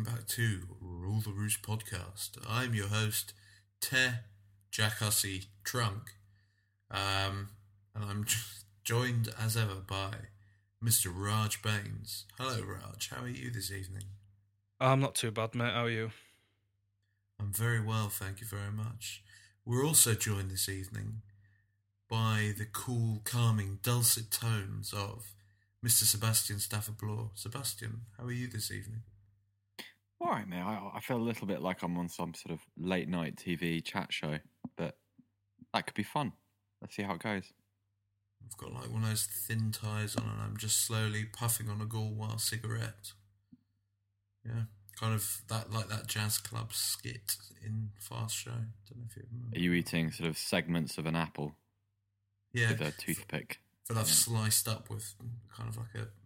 welcome back to Rule the Roost podcast. I'm your host, Te Jackhussy Trunk, um, and I'm joined as ever by Mr. Raj Baines. Hello, Raj. How are you this evening? I'm not too bad, mate. How are you? I'm very well, thank you very much. We're also joined this evening by the cool, calming, dulcet tones of Mr. Sebastian Stafford Bloor. Sebastian, how are you this evening? All right, mate. I, I feel a little bit like I'm on some sort of late night TV chat show, but that could be fun. Let's see how it goes. I've got like one of those thin ties on, and I'm just slowly puffing on a Gaulois cigarette. Yeah, kind of that like that jazz club skit in Fast Show. Don't know if you remember. Are you eating sort of segments of an apple Yeah, with a toothpick? that I've Yeah. sliced up with kind of like a, a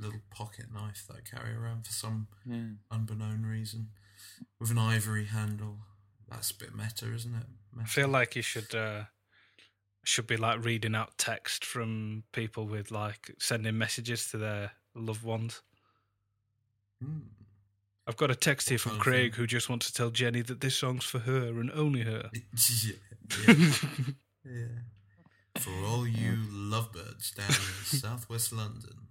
little pocket knife that I carry around for some Yeah. unbeknown reason, with an ivory handle. That's a bit meta, isn't it? I feel like you should uh, should be like reading out text from people with like sending messages to their loved ones. Hmm. I've got a text here from Craig who just wants to tell Jenny that this song's for her and only her. yeah, yeah, yeah. For all you lovebirds down in southwest London.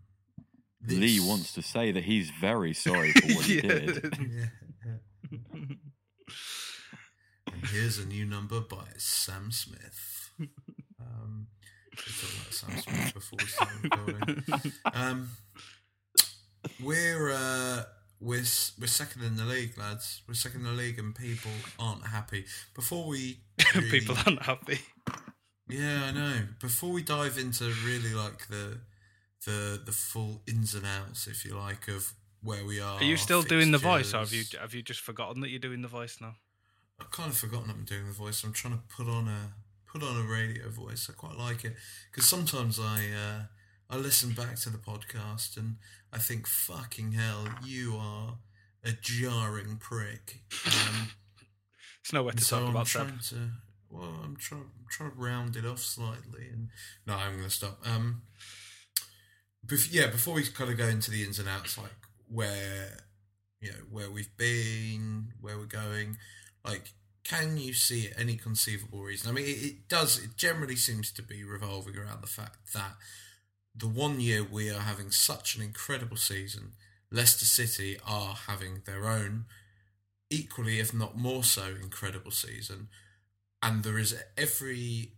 Lee wants to say that he's very sorry for what he Yeah. did. Yeah. Here's a new number by Sam Smith. Um, we talked about Sam Smith before we started recording. Um, we're uh, we're we're second in the league, lads. We're second in the league, and people aren't happy. Before we really- people aren't happy. yeah, I know. Before we dive into really like the the the full ins and outs, if you like, of where we are. Are you still doing the voice, or have you have you just forgotten that you're doing the voice now? I've kind of forgotten I'm doing the voice. I'm trying to put on a put on a radio voice. I quite like it because sometimes I uh, I listen back to the podcast and I think, fucking hell, you are a jarring prick. Um, It's nowhere to so talk I'm about Seb. trying to well, I'm trying I'm trying to round it off slightly, and no, I'm going to stop. Um, bef- yeah, before we kind of go into the ins and outs, like where you know where we've been, where we're going, like can you see any conceivable reason? I mean, it, it does. It generally seems to be revolving around the fact that the one year we are having such an incredible season, Leicester City are having their own equally, if not more so, incredible season, and there is every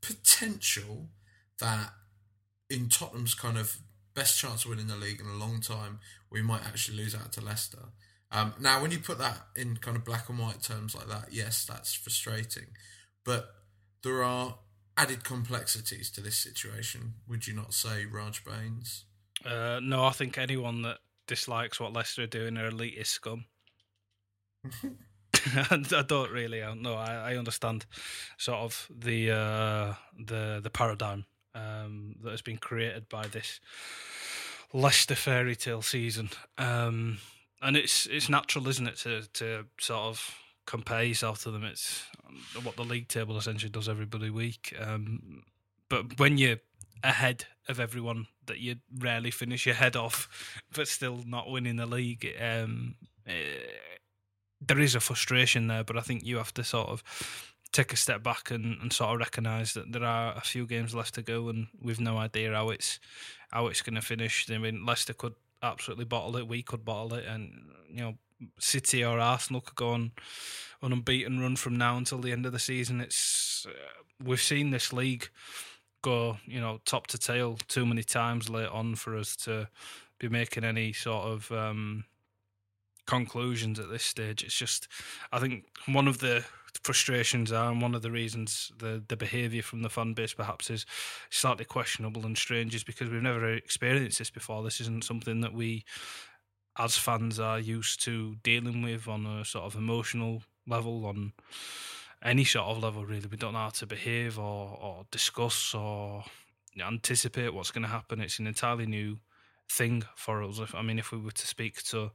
potential that in Tottenham's kind of best chance of winning the league in a long time, we might actually lose out to Leicester. Um, now, when you put that in kind of black and white terms like that, yes, that's frustrating, but there are added complexities to this situation. Would you not say, Raj Baines? Uh, no, I think anyone that dislikes what Leicester are doing are elitist scum. I don't really. uh, No, I, I understand sort of the uh, the the paradigm um, that has been created by this Leicester fairy tale season, um, and it's it's natural, isn't it, to to sort of compare yourself to them. It's what the league table essentially does every week. Um, but when you're ahead of everyone that you rarely finish your head off, but still not winning the league, um, eh, there is a frustration there, but I think you have to sort of take a step back and, and sort of recognise that there are a few games left to go, and we've no idea how it's how it's going to finish. I mean, Leicester could absolutely bottle it, we could bottle it, and you know, City or Arsenal could go on an unbeaten run from now until the end of the season. It's uh, we've seen this league go, you know, top to tail too many times late on for us to be making any sort of um, conclusions at this stage. It's just, I think one of the frustrations are, and one of the reasons the the behaviour from the fan base perhaps is slightly questionable and strange, is because we've never experienced this before. This isn't something that we, as fans, are used to dealing with on a sort of emotional level, on any sort of level. Really, we don't know how to behave or or discuss or anticipate what's going to happen. It's an entirely new thing for us. I mean, if we were to speak to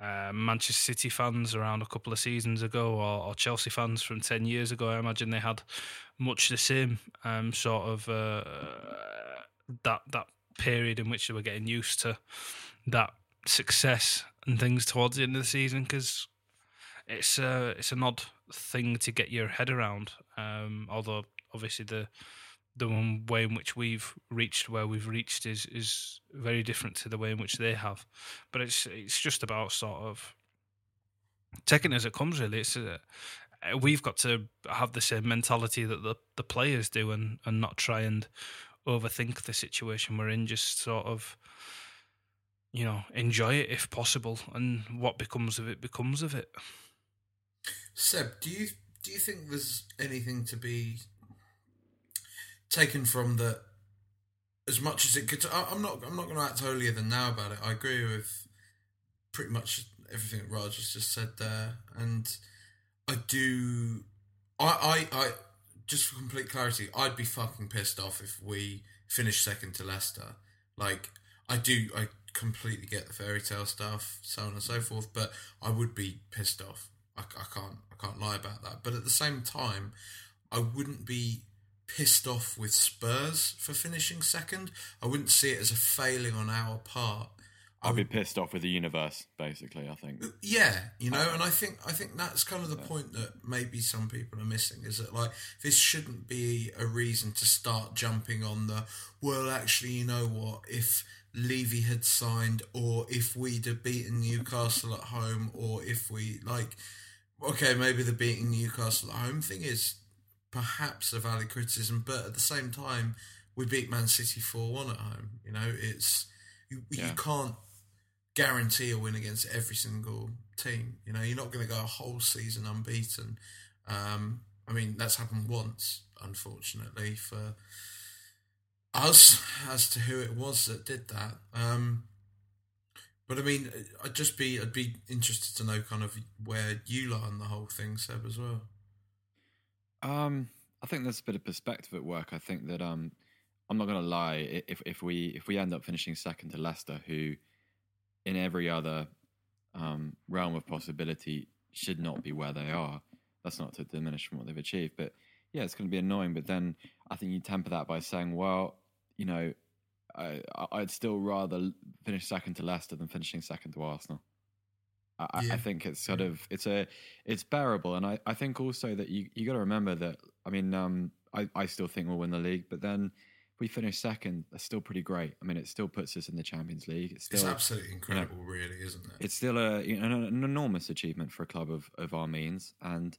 uh, Manchester City fans around a couple of seasons ago, or, or, Chelsea fans from ten years ago. I imagine they had much the same um, sort of uh, that that period in which they were getting used to that success and things towards the end of the season because it's uh, it's an odd thing to get your head around. Um, although obviously the the way in which we've reached where we've reached is is very different to the way in which they have. But it's it's just about sort of taking it as it comes. Really, it's a, uh, we've got to have the same mentality that the the players do, and and not try and overthink the situation we're in. Just sort of you know enjoy it if possible, and what becomes of it becomes of it. Seb, do you do you think there's anything to be taken from that as much as it could. I'm not. I'm not going to act holier than now about it. I agree with pretty much everything that Raj has just said there, and I do. I, I, I, just for complete clarity, I'd be fucking pissed off if we finished second to Leicester. Like, I do. I completely get the fairy tale stuff, so on and so forth, but I would be pissed off. I, I can't. I can't lie about that. But at the same time, I wouldn't be pissed off with Spurs for finishing second. I wouldn't see it as a failing on our part. I'd be pissed off with the universe, basically. I think. Yeah, you know, and I think I think that's kind of the point that maybe some people are missing is that like this shouldn't be a reason to start jumping on the well. Actually, you know what? If Levy had signed, or if we'd have beaten Newcastle at home, or if we like, okay, maybe the beating Newcastle at home thing is perhaps a valid criticism, but at the same time, we beat Man City four one at home. You know, it's you, yeah. you can't guarantee a win against every single team. You know, you're not going to go a whole season unbeaten. Um, I mean, that's happened once, unfortunately, for us as to who it was that did that. Um, but I mean, I'd just be I'd be interested to know kind of where you lie on the whole thing, Seb, as well. Um, I think there's a bit of perspective at work. I think that um, I'm not going to lie. If if we if we end up finishing second to Leicester, who in every other um, realm of possibility should not be where they are, that's not to diminish from what they've achieved. But yeah, it's going to be annoying. But then I think you temper that by saying, well, you know, I, I'd still rather finish second to Leicester than finishing second to Arsenal. I, yeah. I, think it's sort of it's a it's bearable, and I, I think also that you you got to remember that I mean um, I I still think we'll win the league, but then we finish second, that's still pretty great. I mean, it still puts us in the Champions League. It's still it's absolutely incredible, you know, really, isn't it? It's still a you know, an enormous achievement for a club of of our means, and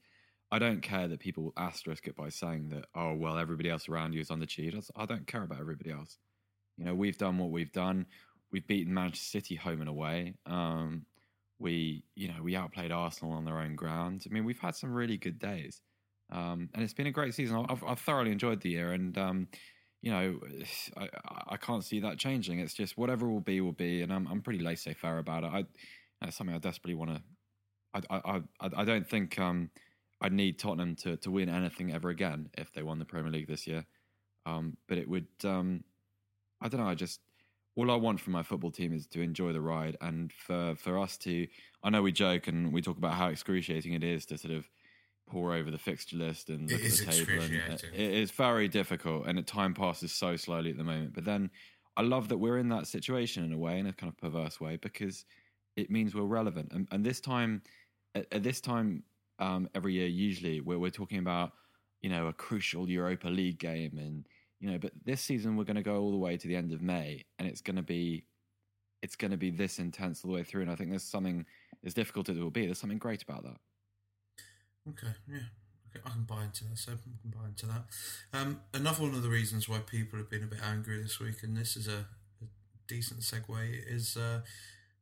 I don't care that people asterisk it by saying that oh well everybody else around you is on the cheat. I don't care about everybody else. You know, we've done what we've done. We've beaten Manchester City home and away. Um, we, you know, we outplayed Arsenal on their own ground. I mean, we've had some really good days, um, and it's been a great season. I've, I've thoroughly enjoyed the year, and um, you know, I, I, can't see that changing. It's just whatever will be will be, and I'm I'm pretty laissez-faire about it. I, that's something I desperately want to. I, I I I don't think um, I'd need Tottenham to to win anything ever again if they won the Premier League this year. Um, but it would. Um, I don't know. I just all I want from my football team is to enjoy the ride, and for for us to, I know we joke and we talk about how excruciating it is to sort of pour over the fixture list and look at the table, and it is very difficult, and time passes so slowly at the moment. But then I love that we're in that situation in a way, in a kind of perverse way, because it means we're relevant, and, and this time at, at this time um, every year, usually we're we're talking about you know a crucial Europa League game, and you know, but this season we're going to go all the way to the end of May, and it's going to be it's going to be this intense all the way through. And I think there's something as difficult as it will be. There's something great about that. Okay, yeah. I can buy into that. So I can buy into that. Um, another one of the reasons why people have been a bit angry this week, and this is a, a decent segue, is uh,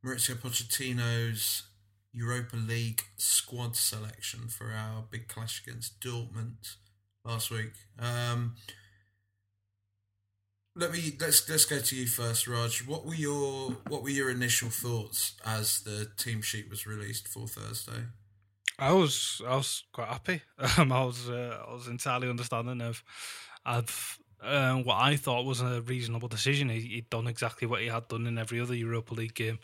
Mauricio Pochettino's Europa League squad selection for our big clash against Dortmund last week. Um, let me let's let's go to you first, Raj. What were your what were your initial thoughts as the team sheet was released for Thursday? I was I was quite happy. Um, I was uh, I was entirely understanding of of uh, what I thought was a reasonable decision. He, had done exactly what he had done in every other Europa League game,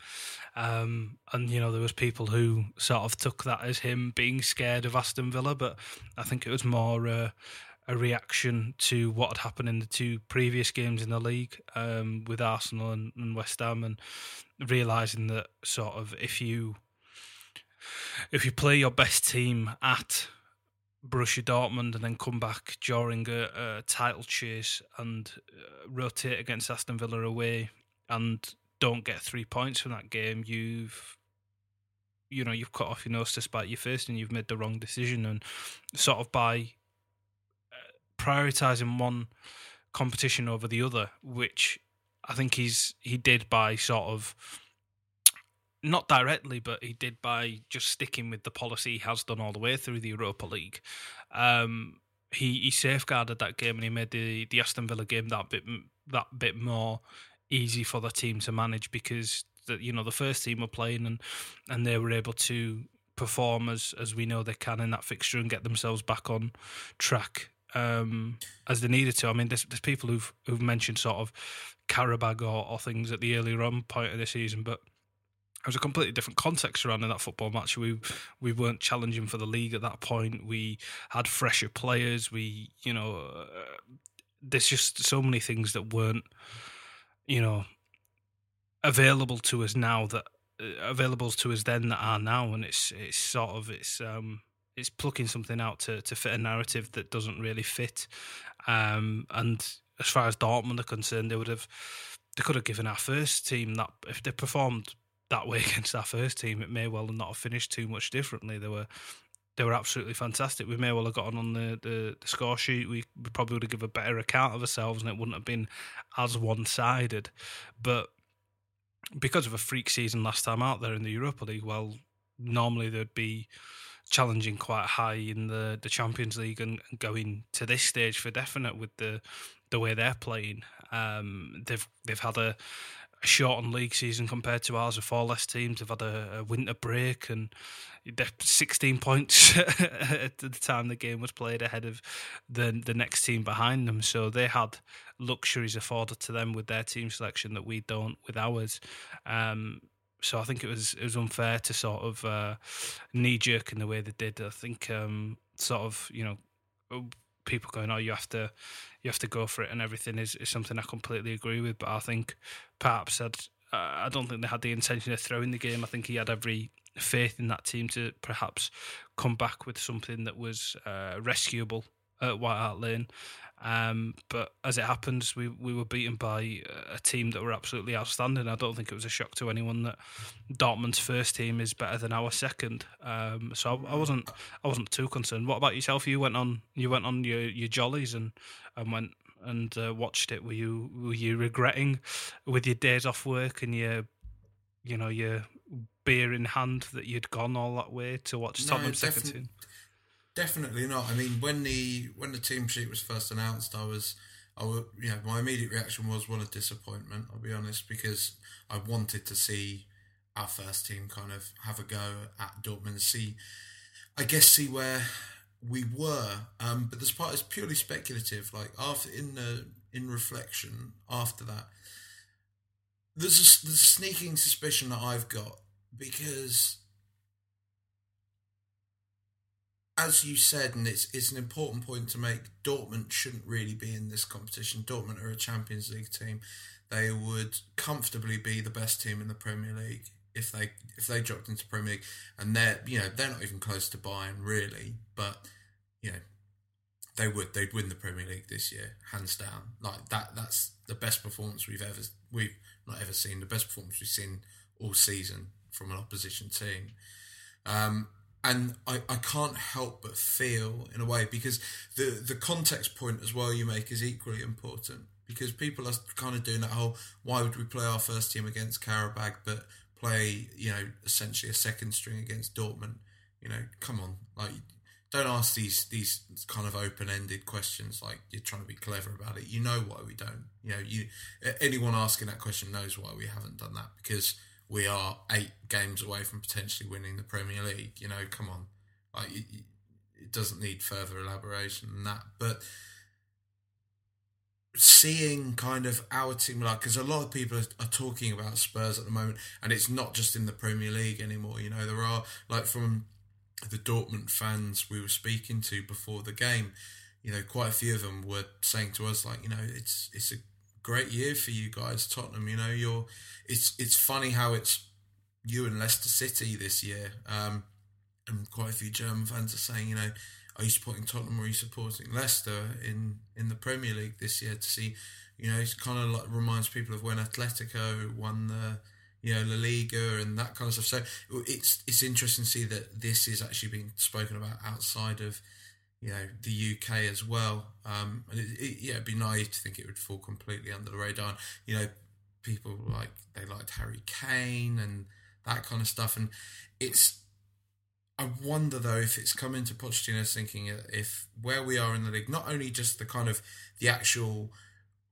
um, and you know there was people who sort of took that as him being scared of Aston Villa, but I think it was more uh, a reaction to what had happened in the two previous games in the league um, with Arsenal and, and West Ham, and realizing that sort of if you if you play your best team at Borussia Dortmund and then come back during a, a title chase and uh, rotate against Aston Villa away and don't get three points from that game, you've you know you've cut off your nose to spite your face and you've made the wrong decision. And sort of by prioritizing one competition over the other, which I think he's he did by sort of not directly, but he did by just sticking with the policy he has done all the way through the Europa League. Um, he he safeguarded that game and he made the the Aston Villa game that bit that bit more easy for the team to manage because the, you know the first team were playing and and they were able to perform as as we know they can in that fixture and get themselves back on track um, as they needed to. I mean, there's, there's people who've who've mentioned sort of Qarabag or, or things at the earlier on point of the season, but it was a completely different context surrounding that football match. We we weren't challenging for the league at that point. We had fresher players. We you know, uh, there's just so many things that weren't you know available to us now that uh, available to us then that are now, and it's it's sort of it's um it's plucking something out to to fit a narrative that doesn't really fit. Um, and as far as Dortmund are concerned, they would have they could have given our first team that if they performed that way against our first team, it may well not have finished too much differently. They were they were absolutely fantastic. We may well have gotten on the, the, the score sheet. We, we probably would have given a better account of ourselves, and it wouldn't have been as one sided. But because of a freak season last time out there in the Europa League, well, normally there'd be challenging quite high in the, the Champions League and, going to this stage for definite with the the way they're playing. Um, they've they've had a, a shortened league season compared to ours with four less teams. They've had a, a winter break and they're 16 points at the time the game was played ahead of the the next team behind them. So they had luxuries afforded to them with their team selection that we don't with ours. Um, so I think it was it was unfair to sort of uh, knee jerk in the way they did. I think um, sort of you know people going, oh, you have to you have to go for it and everything is, is something I completely agree with. But I think perhaps I'd, I don't think they had the intention of throwing the game. I think he had every faith in that team to perhaps come back with something that was uh, rescuable at White Hart Lane. Um, but as it happens, we we were beaten by a team that were absolutely outstanding. I don't think it was a shock to anyone that Dortmund's first team is better than our second. Um, so I, I, wasn't I wasn't too concerned. What about yourself? You went on you went on your, your jollies and and went and uh, watched it. Were you were you regretting with your days off work and your you know your beer in hand that you'd gone all that way to watch no, Tottenham second team? Definitely not. I mean, when the when the team sheet was first announced, I was, I was, you know, my immediate reaction was one of disappointment. I'll be honest, because I wanted to see our first team kind of have a go at Dortmund, see, I guess, see where we were. Um, but this part is purely speculative. Like after in the in reflection after that, there's a, there's a sneaking suspicion that I've got because as you said, and it's it's an important point to make. Dortmund shouldn't really be in this competition. Dortmund are a Champions League team. They would comfortably be the best team in the Premier League if they if they dropped into Premier League, and they're you know they're not even close to Bayern really, but you know they would they'd win the Premier League this year hands down. Like that that's the best performance we've ever we've not ever seen the best performance we've seen all season from an opposition team. Um, and I, I can't help but feel in a way because the the context point as well you make is equally important because people are kind of doing that whole why would we play our first team against Qarabag but play you know essentially a second string against Dortmund? You know come on like don't ask these these kind of open ended questions like you're trying to be clever about it. You know why we don't. You know you anyone asking that question knows why we haven't done that because we are eight games away from potentially winning the Premier League. You know, come on, like it, it doesn't need further elaboration than that. But seeing kind of our team, like, because a lot of people are, are, talking about Spurs at the moment, and it's not just in the Premier League anymore. You know, there are like from the Dortmund fans we were speaking to before the game. You know, quite a few of them were saying to us, like, you know, it's it's a great year for you guys, Tottenham. You know, you're it's it's funny how it's you and Leicester City this year. Um, and quite a few German fans are saying, you know, are you supporting Tottenham or are you supporting Leicester in, in the Premier League this year to see, you know, it's kind of like reminds people of when Atletico won the, you know, La Liga and that kind of stuff. So it's it's interesting to see that this is actually being spoken about outside of you know the UK as well. Um, and it, it, yeah, it'd be naive to think it would fall completely under the radar. And, you know, people like they liked Harry Kane and that kind of stuff, and it's. I wonder though if it's come into Pochettino's thinking if where we are in the league, not only just the kind of the actual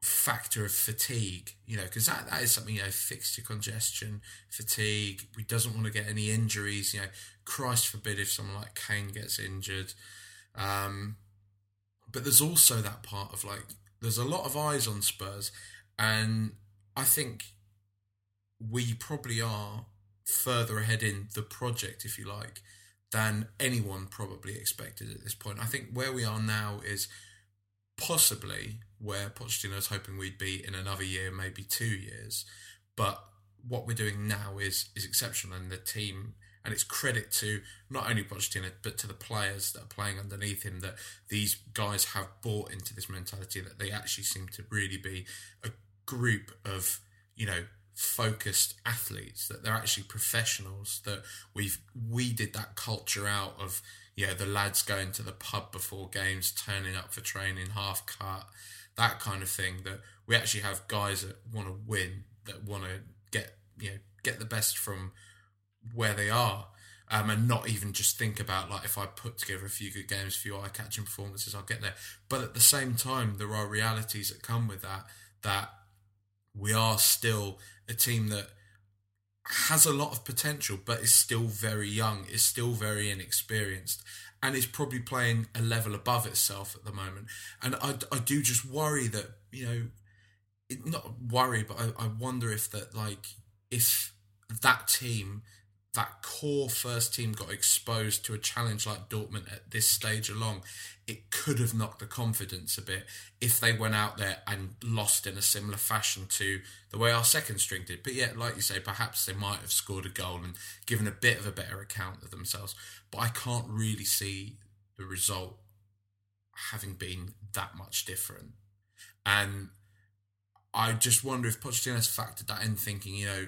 factor of fatigue, you know, because that, that is something, you know, fixture congestion, fatigue. We doesn't want to get any injuries, you know. Christ forbid if someone like Kane gets injured. Um, but there's also that part of like, there's a lot of eyes on Spurs, and I think we probably are further ahead in the project, if you like, than anyone probably expected at this point. I think where we are now is possibly where Pochettino is hoping we'd be in another year, maybe two years. But what we're doing now is is exceptional, and the team and it's credit to not only Pochettino but to the players that are playing underneath him that these guys have bought into this mentality that they actually seem to really be a group of you know focused athletes that they're actually professionals that we've weeded that culture out of you know the lads going to the pub before games turning up for training half cut that kind of thing that we actually have guys that want to win that want to get you know get the best from where they are um, and not even just think about like if I put together a few good games, a few eye catching performances, I'll get there. But at the same time, there are realities that come with that. That we are still a team that has a lot of potential, but is still very young, is still very inexperienced, and is probably playing a level above itself at the moment. And I, I do just worry that you know, not worry, but I, I wonder if that like if that team that core first team got exposed to a challenge like Dortmund at this stage along, it could have knocked the confidence a bit if they went out there and lost in a similar fashion to the way our second string did. But yet, like you say, perhaps they might have scored a goal and given a bit of a better account of themselves. But I can't really see the result having been that much different. And I just wonder if Pochettino has factored that in, thinking, you know,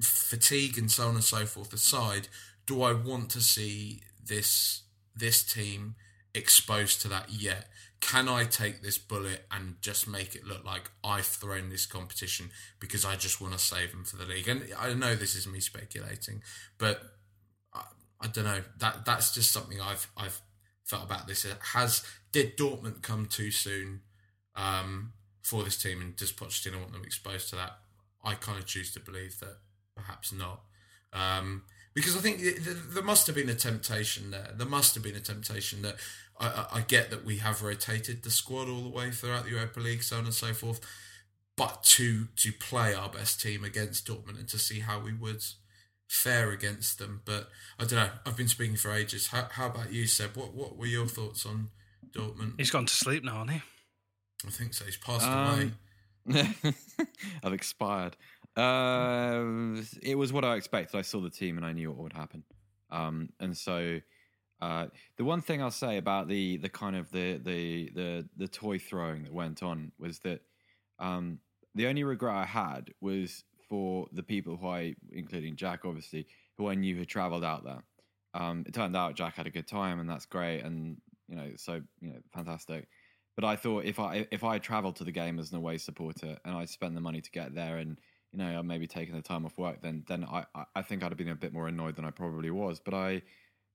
fatigue and so on and so forth aside, do I want to see this this team exposed to that yet? Can I take this bullet and just make it look like I've thrown this competition because I just want to save them for the league? And I know this is me speculating, but I, I don't know. That that's just something I've I've felt about this. Has did Dortmund come too soon um, for this team, and does Pochettino want them exposed to that? I kind of choose to believe that perhaps not. Um, because I think there must have been a temptation there. There must have been a temptation that I, I, get that we have rotated the squad all the way throughout the Europa League, so on and so forth. But to to play our best team against Dortmund and to see how we would fare against them. But I don't know. I've been speaking for ages. How, how about you, Seb? What what were your thoughts on Dortmund? He's gone to sleep now, hasn't he? I think so. He's passed um, away. I've expired. Uh, it was what I expected. I saw the team and I knew what would happen. Um, and so uh, the one thing I'll say about the the kind of the the the the toy throwing that went on was that um, the only regret I had was for the people who I, including Jack, obviously, who I knew had travelled out there. Um, it turned out Jack had a good time, and that's great, and you know, so you know, fantastic. But I thought if I if I travelled to the game as an away supporter and I spent the money to get there, and you know, I'm maybe taking the time off work, then then I I think I'd have been a bit more annoyed than I probably was. But I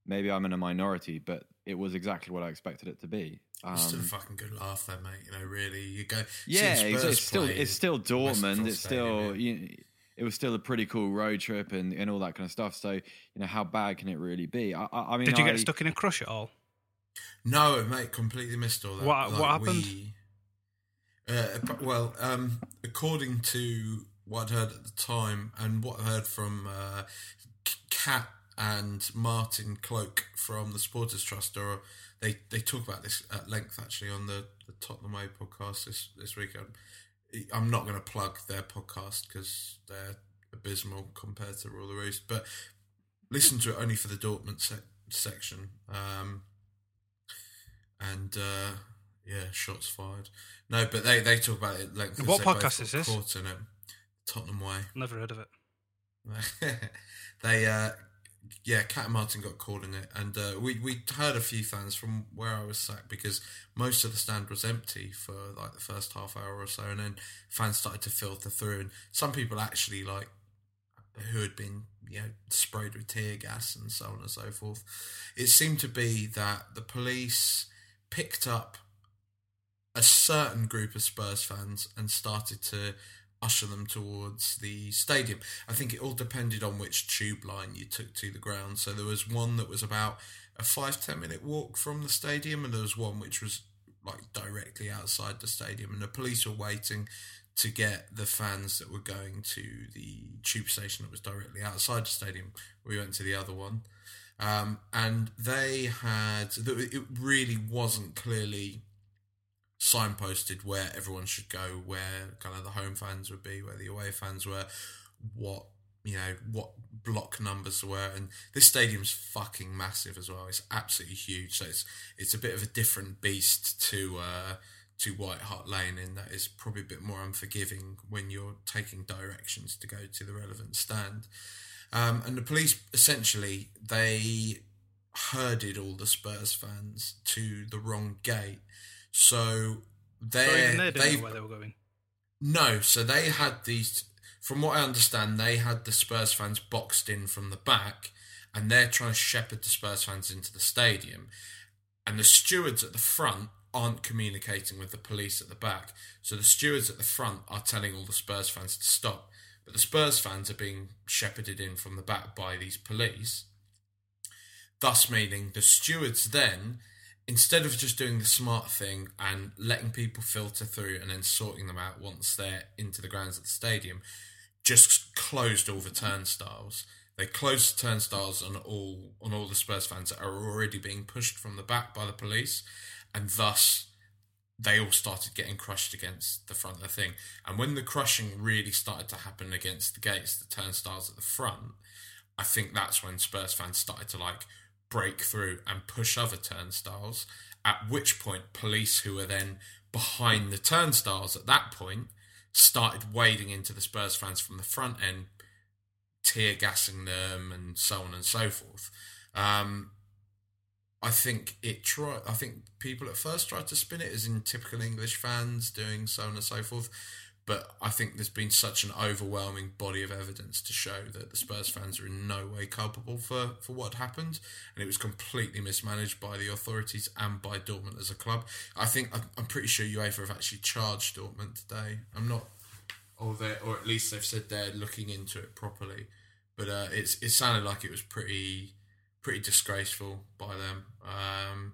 maybe I'm in a minority, but it was exactly what I expected it to be. Um, it's still a fucking good laugh, though, mate. You know, really, you go. Yeah, it's, it's still it's still Dortmund. It's still you, it was still a pretty cool road trip and, and all that kind of stuff. So you know, how bad can it really be? I, I, I mean, did you I, get stuck in a crush at all? No, mate, completely missed all that. What like, what happened? We, uh, well, um, according to what I'd heard at the time and what I heard from uh, Cat and Martin Cloake from the Supporters Trust, or they, they talk about this at length actually on the, the Tottenham Way podcast this this weekend. I'm not going to plug their podcast because they're abysmal compared to all the rest, but listen to it only for the Dortmund se- section. Um, and uh, yeah, shots fired. No, but they, they talk about it like what podcast is this? Caught in it. Tottenham Way. Never heard of it. they uh, yeah, Cat and Martin got called in it, and uh, we we heard a few fans from where I was sat because most of the stand was empty for like the first half hour or so, and then fans started to filter through, and some people actually like who had been you know sprayed with tear gas and so on and so forth. It seemed to be that the police picked up a certain group of Spurs fans and started to usher them towards the stadium. I think it all depended on which tube line you took to the ground. So there was one that was about a five ten minute walk from the stadium, and there was one which was like directly outside the stadium, and the police were waiting to get the fans that were going to the tube station that was directly outside the stadium. We went to the other one. Um, and they had, it really wasn't clearly signposted where everyone should go, where kind of the home fans would be, where the away fans were, what you know what block numbers were, and this stadium's fucking massive as well. It's absolutely huge, so it's it's a bit of a different beast to uh, to White Hart Lane in that it's probably a bit more unforgiving when you're taking directions to go to the relevant stand. Um, and the police essentially they herded all the Spurs fans to the wrong gate so they so they where they were going. No, so they had these. From what I understand, they had the Spurs fans boxed in from the back, and they're trying to shepherd the Spurs fans into the stadium. And the stewards at the front aren't communicating with the police at the back. So the stewards at the front are telling all the Spurs fans to stop. But the Spurs fans are being shepherded in from the back by these police. Thus, meaning the stewards then instead of just doing the smart thing and letting people filter through and then sorting them out once they're into the grounds of the stadium, just closed all the turnstiles. They closed the turnstiles on all on all the Spurs fans that are already being pushed from the back by the police, and thus they all started getting crushed against the front of the thing. And when the crushing really started to happen against the gates, the turnstiles at the front, I think that's when Spurs fans started to like break through and push other turnstiles. At which point, police who were then behind the turnstiles at that point started wading into the Spurs fans from the front end, tear gassing them, and so on and so forth. Um, I think it try. I think people at first tried to spin it as in typical English fans doing so on and so forth. But I think there's been such an overwhelming body of evidence to show that the Spurs fans are in no way culpable for, for what happened, and it was completely mismanaged by the authorities and by Dortmund as a club. I think I'm pretty sure UEFA have actually charged Dortmund today. I'm not, or or at least they've said they're looking into it properly. But uh, it's it sounded like it was pretty pretty disgraceful by them. Um,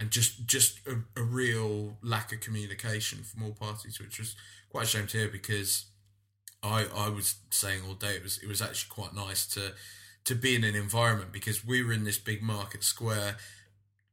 and just just a, a, real lack of communication from all parties, which was quite ashamed to hear because I I was saying all day it was it was actually quite nice to to be in an environment because we were in this big market square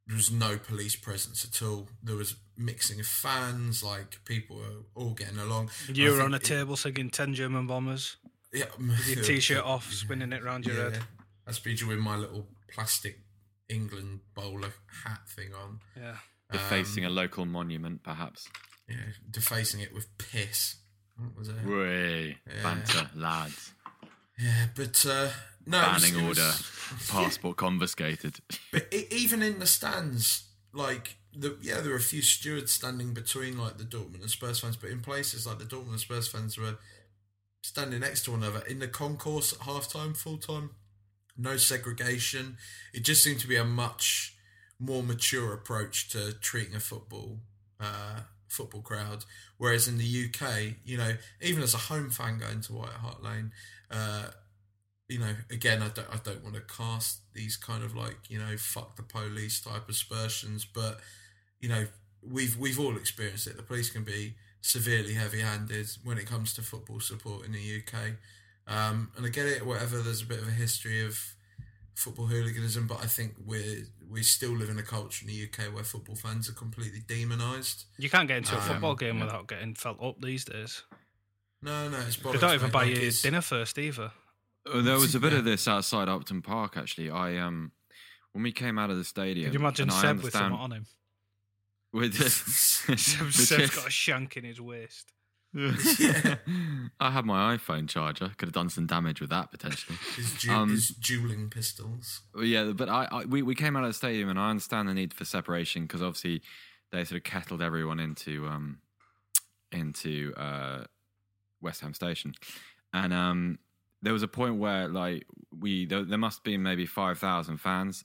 there was no police presence at all. There was mixing of fans, like people were all getting along. You I were on a it- table singing 10 German bombers, yeah, with your t shirt off, spinning it round your yeah. head. I speak with my little plastic England bowler hat thing on. Yeah. Defacing a um, local monument, perhaps. Yeah, defacing it with piss. What was it? Way, Yeah. banter, lads. Yeah, but uh, no, it was- Banning was- order, passport confiscated. But e even in the stands, like the yeah, there were a few stewards standing between like the Dortmund and Spurs fans, but in places like the Dortmund and Spurs fans were standing next to one another in the concourse at halftime, full time, no segregation. It just seemed to be a much more mature approach to treating a football uh, football crowd. Whereas in the UK, you know, even as a home fan going to White Hart Lane, uh, you know, again, I don't, I don't want to cast these kind of like, you know, fuck the police type aspersions, but you know, we've we've all experienced it. The police can be severely heavy-handed when it comes to football support in the UK, um, and I get it. Whatever, there's a bit of a history of football hooliganism, but I think we're we still live in a culture in the UK where football fans are completely demonised. You can't get into a Um, football game without getting felt up these days. No, no, it's They bollocks, don't even buy Like, you it's- dinner first either. Oh, there was a bit Yeah. of this outside Upton Park. Actually, I um, when we came out of the stadium, Could you imagine I Seb with understand- something on him? with Seb, the Seb's chest- got a shank in his waist. Yeah. I had my iPhone charger. Could have done some damage with that potentially. His, du- Um, his dueling pistols. Yeah, but I, I we, we came out of the stadium and I understand the need for separation because obviously they sort of kettled everyone into um into uh West Ham Station, and um there was a point where like we there, there must be maybe five thousand fans,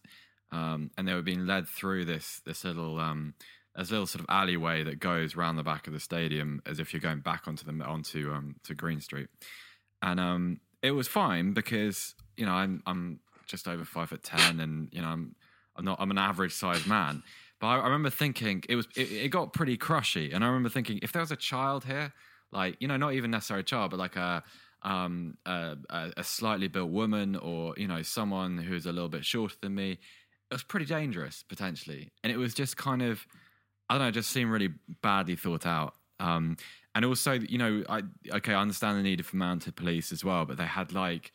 um and they were being led through this this little this little sort of alleyway that goes round the back of the stadium as if you're going back onto the onto um to Green Street, and um it was fine because you know I'm I'm just over five foot ten and you know I'm I'm not I'm an average sized man. But I, I remember thinking it was it, it got pretty crushy, and I remember thinking if there was a child here, like you know not even necessarily a child, but like a um a, a, a slightly built woman or you know someone who's a little bit shorter than me, it was pretty dangerous potentially, and it was just kind of I don't know, it just seemed really badly thought out. Um, and also, you know, I okay, I understand the need for mounted police as well, but they had like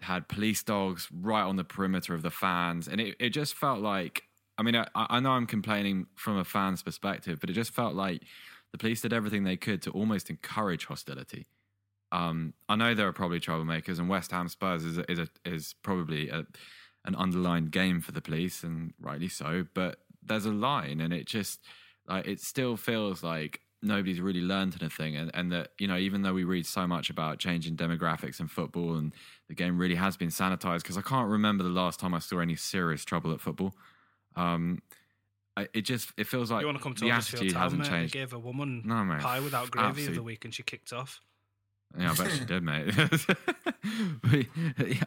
had police dogs right on the perimeter of the fans, and it, it just felt like. I mean, I, I know I'm complaining from a fan's perspective, but it just felt like the police did everything they could to almost encourage hostility. Um, I know there are probably troublemakers, and West Ham Spurs is a, is a, is probably a, an underlined game for the police, and rightly so. But there's a line, and it just like it still feels like nobody's really learned anything, and, and that you know even though we read so much about changing demographics in football, and the game really has been sanitized because I can't remember the last time I saw any serious trouble at football. Um, I- it just it feels like you want to come to the attitude Town, hasn't mate? changed. Gave a woman No, mate. pie without gravy of the week and she kicked off. Yeah, I bet she did, mate. But,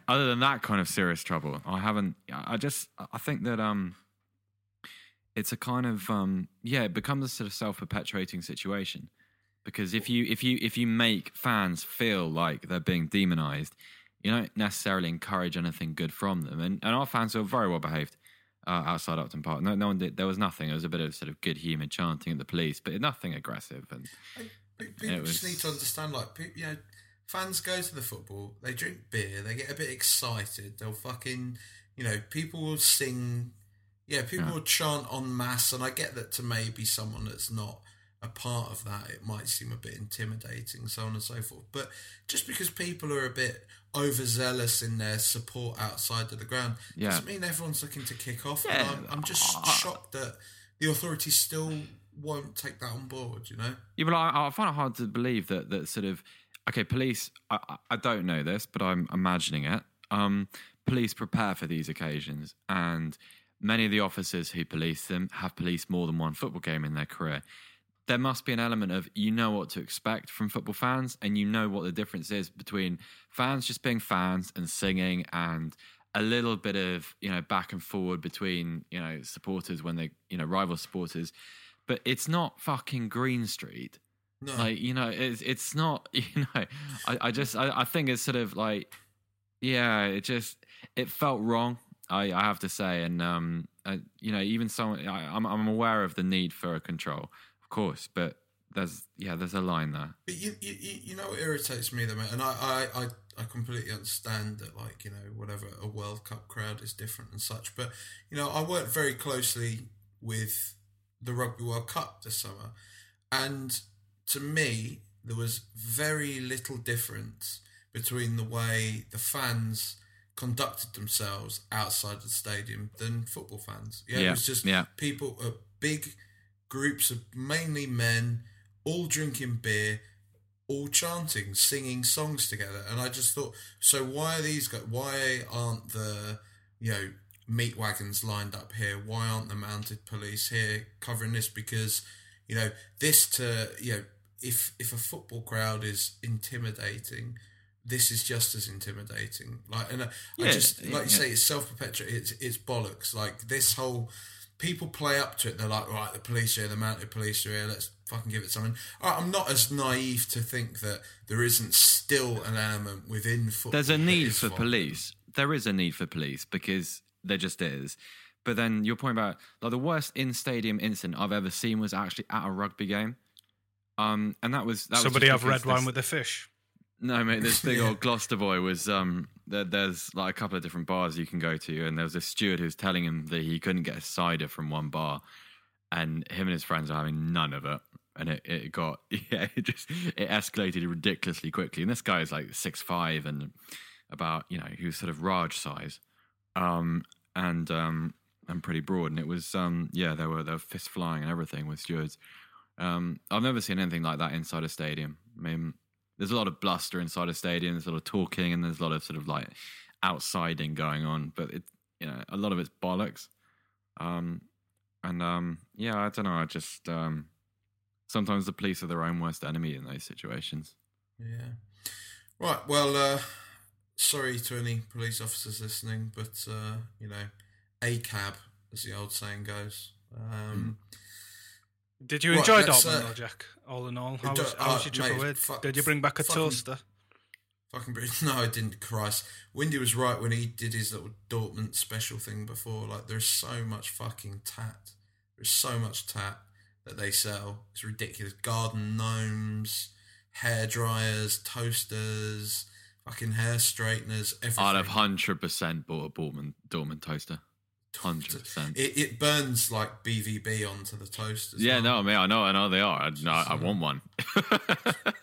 other than that kind of serious trouble, I haven't. I just, I think that um, it's a kind of um, yeah, it becomes a sort of self-perpetuating situation because if you if you if you make fans feel like they're being demonized, you don't necessarily encourage anything good from them. And and our fans were very well behaved. Uh, outside Upton Park, no, no one did. There was nothing. There was a bit of sort of good humour chanting at the police, but nothing aggressive. And Pe- People It just need to understand, like, you know, fans go to the football, they drink beer, they get a bit excited, they'll fucking, you know, people will sing, yeah, people Yeah. chant en masse, and I get that to maybe someone that's not a part of that, it might seem a bit intimidating, so on and so forth. But just because people are a bit overzealous in their support outside of the ground Yeah. doesn't mean everyone's looking to kick off. Yeah. I'm, I'm just shocked that the authorities still won't take that on board, you know? Yeah, but I, I find it hard to believe that that sort of okay, police. I, I- I don't know this, but I'm imagining it. Um, police prepare for these occasions, and many of the officers who police them have policed more than one football game in their career. There must be an element of you know what to expect from football fans, and you know what the difference is between fans just being fans and singing, and a little bit of you know back and forward between you know supporters when they you know rival supporters but it's not fucking Green Street. No. Like you know, it's it's not. You know, I, I just I, I think it's sort of like, yeah, it just it felt wrong. I, I have to say, and um, uh, you know, even someone I, I'm I'm aware of the need for a control, of course, but there's yeah, there's a line there. But you, you, you know what irritates me though, and I, I, I, I completely understand that, like you know, whatever a World Cup crowd is different and such. But you know, I worked very closely with the Rugby World Cup this summer, and to me, there was very little difference between the way the fans conducted themselves outside the stadium than football fans. Yeah, Yeah, it was just yeah. people, uh, big groups of mainly men, all drinking beer, all chanting, singing songs together. And I just thought, so why are these guys? Why aren't the you know meat wagons lined up here? Why aren't the mounted police here covering this? Because you know this to you know if if a football crowd is intimidating. This is just as intimidating. Like, and I, I Yeah, just like you yeah. say, it's self perpetuating. It's it's bollocks. Like this whole people play up to it. They're like, right, the police are here, the mounted police are here. Let's fucking give it something. I- I'm not as naive to think that there isn't still an element within football. There's a need for violent. police. There is a need for police because there just is. But then your point about like the worst in stadium incident I've ever seen was actually at a rugby game. Um, and that was that was Somebody just have red because wine with the fish. No, mate, this big old Gloucester boy was um there, there's like a couple of different bars you can go to and there was a steward who was telling him that he couldn't get a cider from one bar and him and his friends are having none of it. And it, it got yeah, it just it escalated ridiculously quickly. And this guy is like six five and about, you know, he was sort of Raj size. Um and um and pretty broad. And it was um yeah, there were there were fists flying and everything with stewards. Um I've never seen anything like that inside a stadium. I mean there's a lot of bluster inside a stadium. There's a lot of talking, and there's a lot of sort of like outsiding going on. But it, you know, a lot of it's bollocks. Um, and um, yeah, I don't know. I just um, sometimes the police are their own worst enemy in those situations. Yeah. Right. Well, uh, sorry to any police officers listening, but uh, you know, a cab, as the old saying goes. Um, Did you enjoy let's, Dortmund, uh, though, Jack? All in all, how do- was, how was uh, your trip mate, away? fuck- Did you bring back a fucking- toaster? Fucking British. No, I didn't. Christ. Windy was right when he did his little Dortmund special thing before. Like, there's so much fucking tat. There's so much tat that they sell. It's ridiculous. Garden gnomes, hair dryers, toasters, fucking hair straighteners, everything. I'd have hundred percent bought a Dortmund Dortmund toaster. Hundred percent. It, it burns like BVB onto the toast. As Yeah, well. no, I mean, I know, I know they are. I, no, I want one.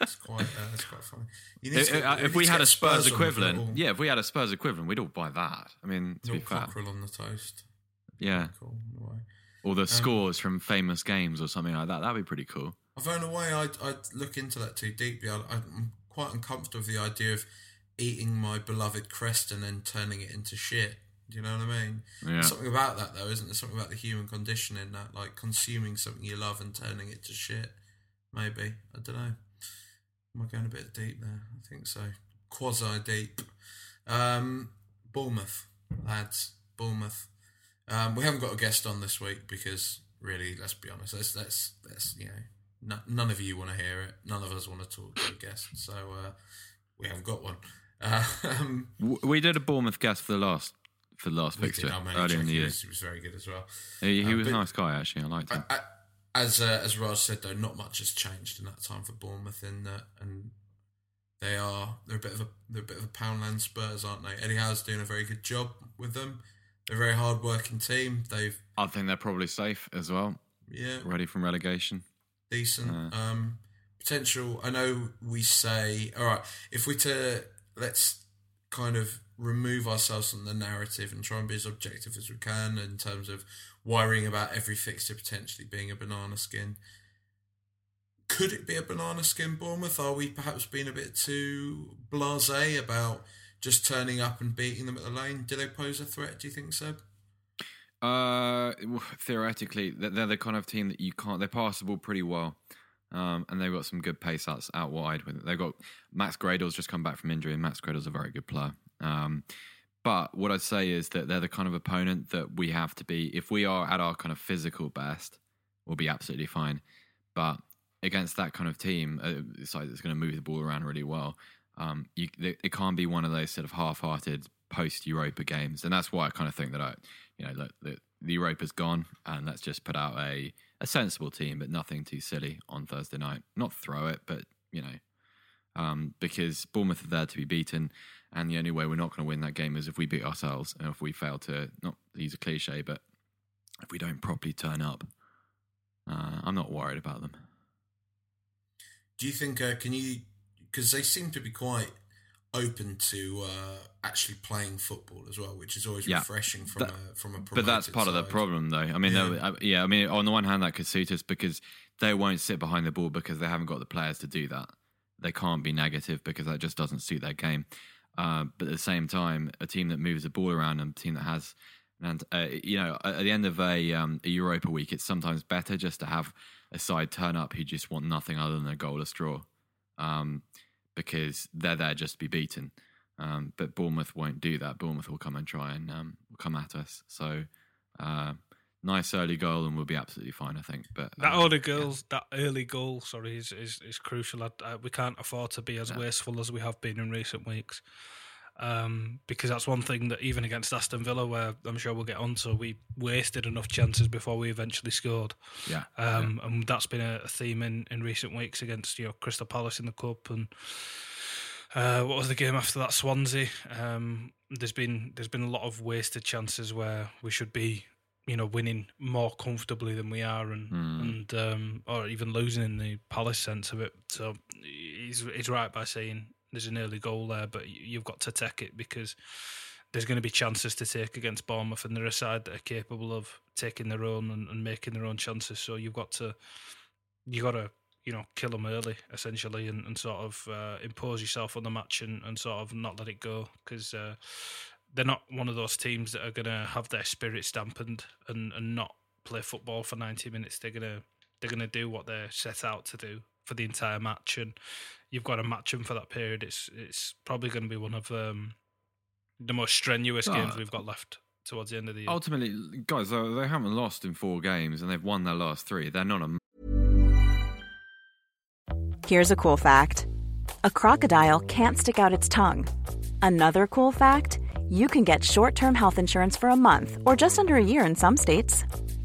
It's quite, uh, it's quite funny. If, get- if we had a Spurs the equivalent, yeah, if we had a Spurs equivalent, we'd all buy that. I mean, to be fair, cockerel on the toast. yeah, Cool. in a way. or Um, the scores from famous games or something like that. That'd be pretty cool. I've owned a way I'd, I'd look into that too deeply. I, I'm quite uncomfortable with the idea of eating my beloved crest and then turning it into shit. Do you know what I mean? Yeah. Something about that though, isn't there? Something about the human condition in that, like consuming something you love and turning it to shit. Maybe I don't know. Am I going a bit deep there? I think so. Quasi deep. Um, Bournemouth lads, Bournemouth. Um, we haven't got a guest on this week because really, let's be honest. Let's let's, let's you know, n- none of you want to hear it. None of us want to talk to a guest, so uh, we haven't got one. Uh, um, We did a Bournemouth guest for the last for the last fixture. Earlier in the year. was, he was very good as well. He, he Uh, was a nice guy actually. I liked him. I, I, as uh, as Raj said though, not much has changed in that time for Bournemouth, in that, and they are they're a bit of a they're a bit of a Poundland Spurs, aren't they? Eddie Howe's doing a very good job with them. They're a very hard working team. They've I think they're probably safe as well, yeah ready from relegation. decent Uh. um, potential. I know we say all right if we to let's kind of remove ourselves from the narrative and try and be as objective as we can in terms of worrying about every fixture potentially being a banana skin. Could it be a banana skin, Bournemouth? Are we perhaps being a bit too blasé about just turning up and beating them at the lane? Do they pose a threat? Do you think, Seb? Uh, theoretically, they're the kind of team that you can't. They're passable pretty well, um, and they've got some good pace outs out wide. With it. They've got Max Gradel's just come back from injury, and Max Gradel's a very good player. Um, but what I'd say is that they're the kind of opponent that we have to be. If we are at our kind of physical best, we'll be absolutely fine. But against that kind of team, uh, side that's going to move the ball around really well, um, you, it can't be one of those sort of half-hearted post Europa games, and that's why I kind of think that I, you know, look, the, the Europa's gone, and let's just put out a a sensible team, but nothing too silly on Thursday night. Not throw it, but you know, um, because Bournemouth are there to be beaten, and the only way we're not going to win that game is if we beat ourselves, and if we fail to not use a cliche, but if we don't properly turn up. Uh, I'm not worried about them. Do you think? Uh, can you? Because they seem to be quite open to uh, actually playing football as well, which is always Yeah. refreshing from That- a from a. But that's part of the problem, though. I mean, Yeah. yeah. yeah, I mean, on the one hand, that could suit us because they won't sit behind the ball because they haven't got the players to do that. They can't be negative because that just doesn't suit their game. Uh, but at the same time, a team that moves the ball around and a team that has, and uh, you know, at the end of a, um, a Europa week, it's sometimes better just to have a side turn up who just want nothing other than a goal goalless draw, um, because they're there just to be beaten. Um, but Bournemouth won't do that. Bournemouth will come and try and um, come at us. So uh, nice early goal, and we'll be absolutely fine, I think. But That um, early yeah. that early goal, sorry, is is, is crucial. I, I, we can't afford to be as No. wasteful as we have been in recent weeks, um, because that's one thing that even against Aston Villa, where I'm sure we'll get on onto, we wasted enough chances before we eventually scored. yeah, Um, And that's been a, a theme in, in recent weeks against you know Crystal Palace in the cup and uh, what was the game after that Swansea. Um, there's been there's been a lot of wasted chances where we should be you know winning more comfortably than we are and Hmm. and um, or even losing in the Palace sense of it. So he's he's right by saying there's an early goal there, but you've got to take it because there's going to be chances to take against Bournemouth, and they're a side that are capable of taking their own and, and making their own chances. So you've got to, you got to, you know, kill them early, essentially, and, and sort of uh, impose yourself on the match and, and sort of not let it go because uh, they're not one of those teams that are going to have their spirits dampened and, and not play football for 90 minutes. They're gonna they're gonna do what they're set out to do for the entire match, and you've got to match them for that period. It's it's probably going to be one of um, the most strenuous Oh, games we've got left towards the end of the year. ultimately, guys, they they haven't lost in four games, and they've won their last three. They're not a Here's a cool fact a crocodile can't stick out its tongue. Another cool fact you can get short term health insurance for a month or just under a year in some states.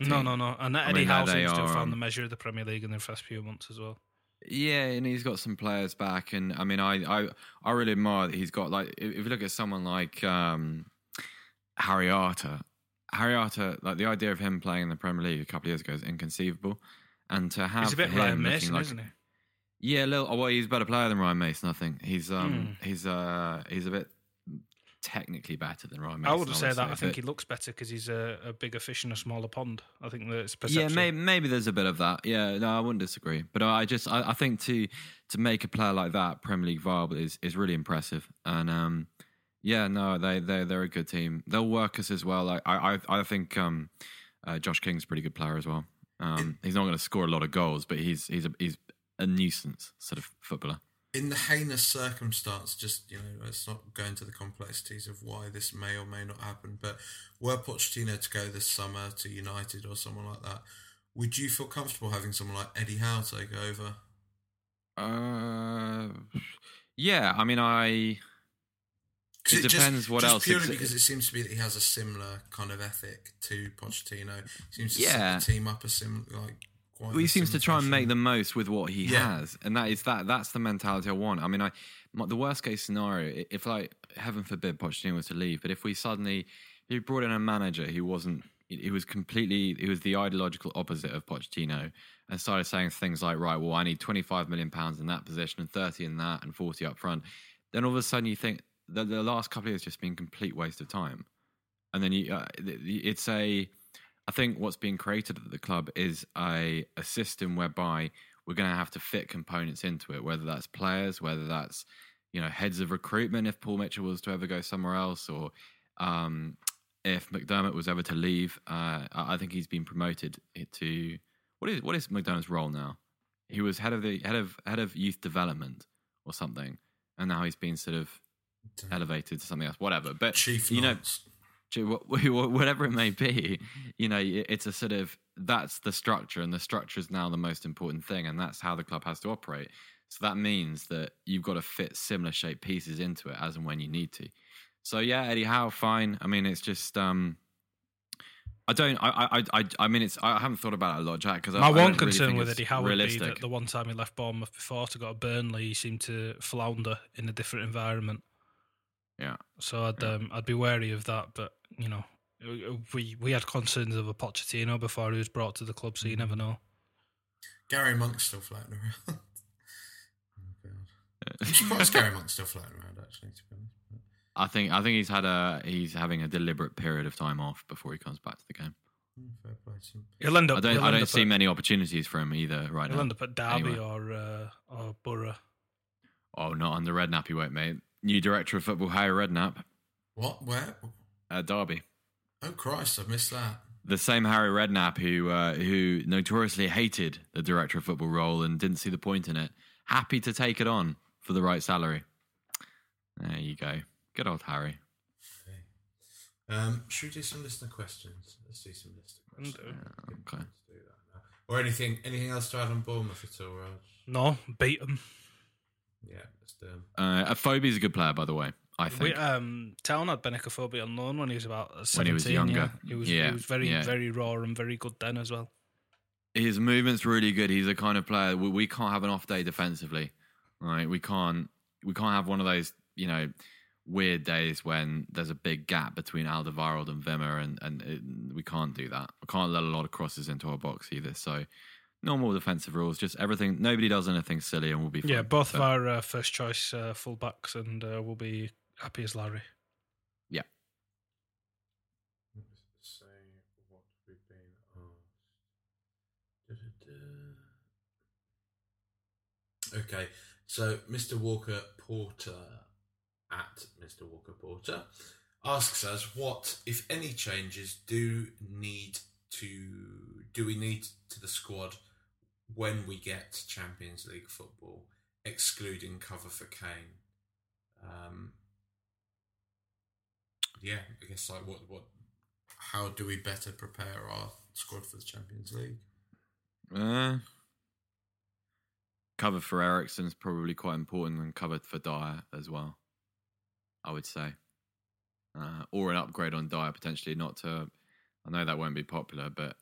No, no, no. And I Eddie mean, Howe seems to have found um, the measure of the Premier League in their first few months as well. Yeah, and he's got some players back, and I mean, I I, I really admire that he's got like if you look at someone like um, Harry Arter, Harry Arter, like the idea of him playing in the Premier League a couple of years ago is inconceivable, and to have He's a bit him Ryan Mason, like, isn't he? Yeah, a little. Well, he's a better player than Ryan Mason. I think he's Hmm. um he's uh he's a bit technically better than Ryan Mason. I wouldn't say that. I think but- he looks better because he's a, a bigger fish in a smaller pond. I think that it's Yeah, maybe, maybe there's a bit of that. Yeah, no, I wouldn't disagree. But I just, I, I think to to make a player like that Premier League viable is is really impressive. And um, yeah, no, they they they're a good team. They'll work us as well. Like I I, I think um, uh, Josh King's a pretty good player as well. Um, he's not going to score a lot of goals, but he's he's a he's a nuisance sort of footballer. In the heinous circumstance, just you know, let's not go into the complexities of why this may or may not happen. But were Pochettino to go this summer to United or someone like that, would you feel comfortable having someone like Eddie Howe take over? Uh, yeah, I mean, I. It just- depends what just else Purely because it seems to be that he has a similar kind of ethic to Pochettino. Seems to Yeah. set the team up a similar, like. Well, he seems to try and make the most with what he Yeah. has, and that is that. That's the mentality I want. I mean, I my, the worst case scenario, if like heaven forbid Pochettino was to leave, but if we suddenly he brought in a manager who wasn't it was completely it was the ideological opposite of Pochettino and started saying things like right well I need 25 million pounds in that position and 30 in that and 40 up front then all of a sudden you think the, the last couple of years just been complete waste of time and then you uh, it's a I think what's being created at the club is a a system whereby we're going to have to fit components into it whether that's players whether that's you know heads of recruitment if Paul Mitchell was to ever go somewhere else or um, if McDermott was ever to leave, uh, I think he's been promoted to what is what is McDermott's role now? He was head of the head of head of youth development or something, and now he's been sort of elevated to something else, whatever. But Chief, you know, whatever it may be, you know, it's a sort of that's the structure, and the structure is now the most important thing, and that's how the club has to operate. So that means that you've got to fit similar shaped pieces into it as and when you need to. So yeah, Eddie Howe, fine. I mean, it's just um, I don't. I, I, I, I mean, it's. I haven't thought about it a lot, Jack. Because my I, one I concern really with Eddie Howe would be that the one time he left Bournemouth before to go to Burnley, he seemed to flounder in a different environment. Yeah. So I'd, yeah. Um, I'd be wary of that. But you know, we we had concerns of a Pochettino before he was brought to the club, so you never know. Gary Monk's still floating around. oh god, I'm surprised Gary Monk's still floating around. Actually, to be honest. I think I think he's had a he's having a deliberate period of time off before he comes back to the game. Hmm, he'll end up. I don't. I don't see at, many opportunities for him either right he'll now. end up at Derby anyway. or uh, or Borough. Oh, not on the red nappy won't, mate. New director of football, Harry Redknapp. What? Where? At Derby. Oh Christ! I've missed that. The same Harry Redknapp who uh, who notoriously hated the director of football role and didn't see the point in it. Happy to take it on for the right salary. There you go. Good old Harry. Okay. Um, should we do some listener questions? Let's do some listener questions. Yeah, okay. Or anything anything else to add on Bournemouth at all, Raj? No, beat them. Yeah, let's do them. Uh, is a good player, by the way. I think. We, um, Town had Benik Afobe on loan when he was about 17, when he was younger. Yeah. He was, yeah, he was very, yeah. very raw and very good then as well. His movement's really good. He's a kind of player we, we can't have an off day defensively, right? We can't we can't have one of those you know weird days when there's a big gap between Alderweireld and Wimmer, and and it, we can't do that. We can't let a lot of crosses into our box either. So normal defensive rules, just everything. Nobody does anything silly, and we'll be fine. yeah. Both but, of our uh, first choice uh, fullbacks, and uh, we'll be happy as Larry. Yeah. Okay, so Mr. Walker Porter at Mr. Walker Porter asks us what, if any, changes do need to do we need to the squad when we get Champions League football, excluding cover for Kane. Um, yeah, I guess like what what how do we better prepare our squad for the Champions League? Uh, cover for Eriksen's probably quite important, and cover for Dier as well. I would say, uh, or an upgrade on Dier potentially. Not to, I know that won't be popular, but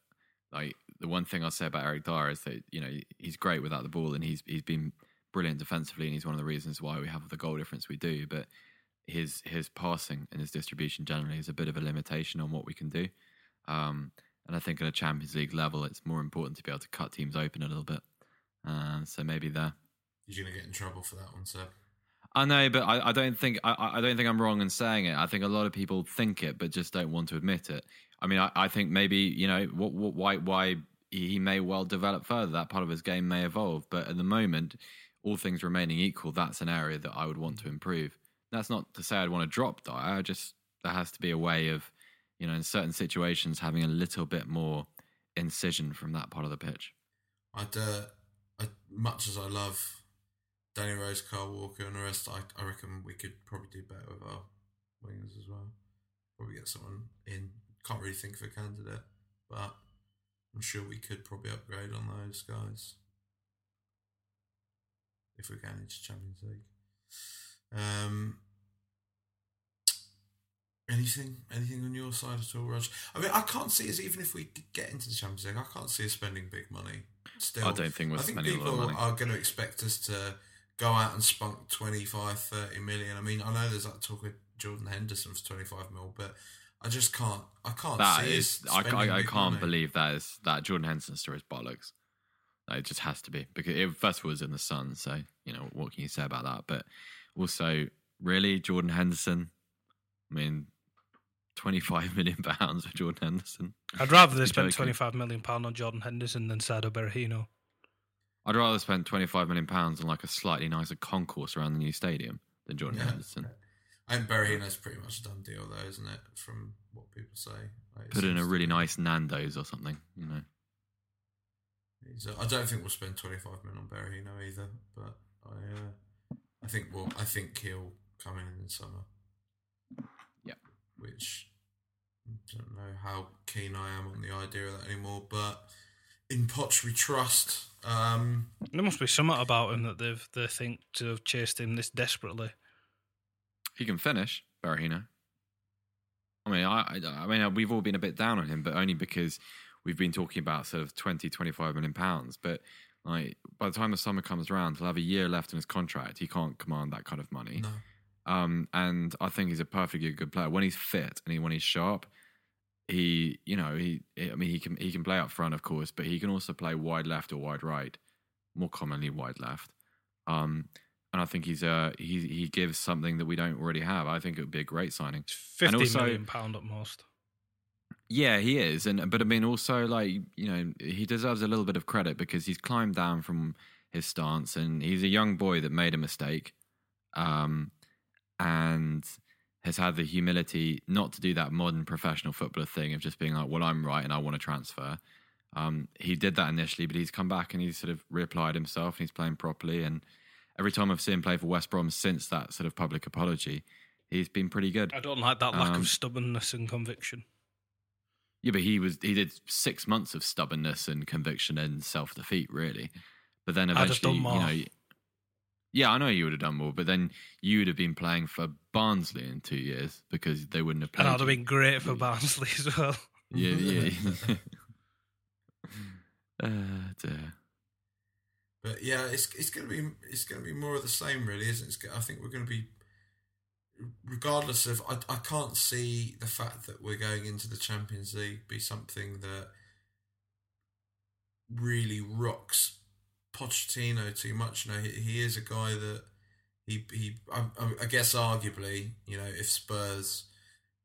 like the one thing I'll say about Eric Dier is that you know he's great without the ball, and he's he's been brilliant defensively, and he's one of the reasons why we have the goal difference we do. But his his passing and his distribution generally is a bit of a limitation on what we can do. Um, and I think at a Champions League level, it's more important to be able to cut teams open a little bit. Uh, so maybe there. You're going to get in trouble for that one, sir. I know, but I, I don't think I, I, don't think I'm wrong in saying it. I think a lot of people think it, but just don't want to admit it. I mean, I, I think maybe you know what, what, why why he may well develop further. That part of his game may evolve, but at the moment, all things remaining equal, that's an area that I would want to improve. That's not to say I'd want to drop Dier. I just there has to be a way of, you know, in certain situations having a little bit more incision from that part of the pitch. I'd, uh, I, much as I love Danny Rose, Kyle Walker, and the rest. I, I reckon we could probably do better with our wingers as well. Probably get someone in. Can't really think of a candidate, but I'm sure we could probably upgrade on those guys if we get into Champions League. Um, anything, anything on your side at all, Raj? I mean, I can't see us even if we get into the Champions League. I can't see us spending big money. Still, I don't think we're I think spending people a lot of money. are going to expect us to go out and spunk 25, 30 million. I mean, I know there's that talk of Jordan Henderson for 25 mil, but I just can't. I can't That see is, I, I, I can't money. believe that is that Jordan Henderson story is bollocks. Like, it just has to be because it first of all was in the sun, so you know what can you say about that? But also, really, Jordan Henderson. I mean, twenty five million pounds for Jordan Henderson. I'd rather they You're spent joking. twenty five million pound on Jordan Henderson than Saido Berahino. I'd rather spend twenty five million pounds on like a slightly nicer concourse around the new stadium than Jordan Yeah. Henderson. I think Berahino's pretty much a done deal, though, isn't it? From what people say. Like, Put in a really nice Nando's or something, you know. I don't think we'll spend twenty five million on Berahino either, but I, uh, I think we'll. I think he'll come in in the summer. Yep. Which I don't know how keen I am on the idea of that anymore, but in Poch we trust. Um, There must be something about him that they've they think to have chased him this desperately. He can finish, Berahino. I mean, I, I, I mean, we've all been a bit down on him, but only because we've been talking about sort of 20, 25 million pounds. But like, by the time the summer comes around, he'll have a year left in his contract. He can't command that kind of money. no. Um, and I think he's a perfectly good player when he's fit and he, when he's sharp. He, you know, he. I mean, he can he can play up front, of course, but he can also play wide left or wide right, more commonly wide left. Um, and I think he's uh he he gives something that we don't already have. I think it would be a great signing. It's fifty also- million pound at most. Yeah, he is, and but I mean also like you know he deserves a little bit of credit because he's climbed down from his stance, and he's a young boy that made a mistake, um, and has had the humility not to do that modern professional footballer thing of just being like, well, I'm right and I want to transfer. Um, he did that initially, but he's come back and he's sort of reapplied himself and he's playing properly. And every time I've seen him play for West Brom since that sort of public apology, he's been pretty good. I don't like that lack Um, of stubbornness and conviction. Yeah, but he was he did six months of stubbornness and conviction and self defeat, really. But then eventually, you know, yeah, I know you would have done more, but then you would have been playing for Barnsley in two years because they wouldn't have played. And I'd have been great for Barnsley as well. Yeah, yeah. uh, dear. But yeah, it's it's gonna be it's gonna be more of the same, really, isn't it? I think we're gonna be, regardless of, I I can't see the fact that we're going into the Champions League be something that really rocks Pochettino too much. You know, he, he is a guy that he he I, I- guess arguably, you know, if Spurs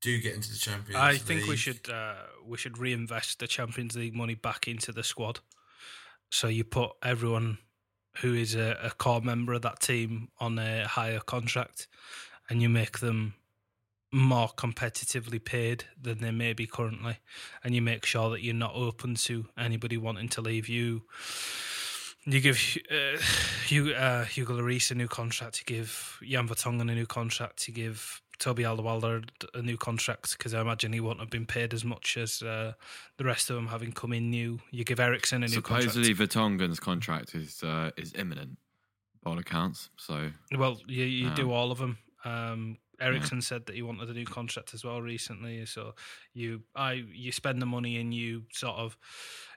do get into the Champions, League. I think we should uh, we should reinvest the Champions League money back into the squad. So you put everyone who is a, a core member of that team on a higher contract, and you make them more competitively paid than they may be currently, and you make sure that you're not open to anybody wanting to leave you. You give uh, Hugo, uh, Hugo Lloris a new contract. You give Jan Vertonghen a new contract. You give Toby Alderweireld a new contract because I imagine he won't have been paid as much as uh, the rest of them having come in new. You give Eriksen a new Supposedly, contract. Vertonghen's contract is uh, is imminent, by all accounts. So Well, you you do Um, all of them. Um, Eriksen said that he wanted a new contract as well recently. So you I you spend the money and you sort of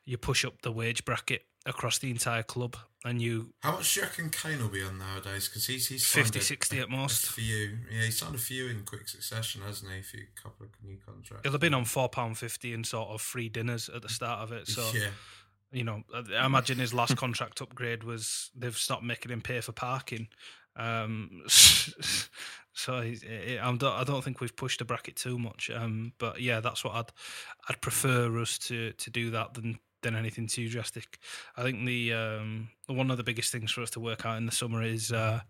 you push up the wage bracket across the entire club and you How much do you reckon Kane will be on nowadays? Because he's he's signed 50, a- 60 at a most. few. Yeah, he signed a few in quick succession, hasn't he? A few couple of new contracts. He'll have been on four pound fifty and sort of free dinners at the start of it. So yeah, you know, I imagine his last contract upgrade was they've stopped making him pay for parking. Um, so he's, I I don't, I don't think we've pushed the bracket too much. Um, but yeah, that's what I'd I'd prefer us to to do that than than anything too drastic. I think the um, one of the biggest things for us to work out in the summer is uh,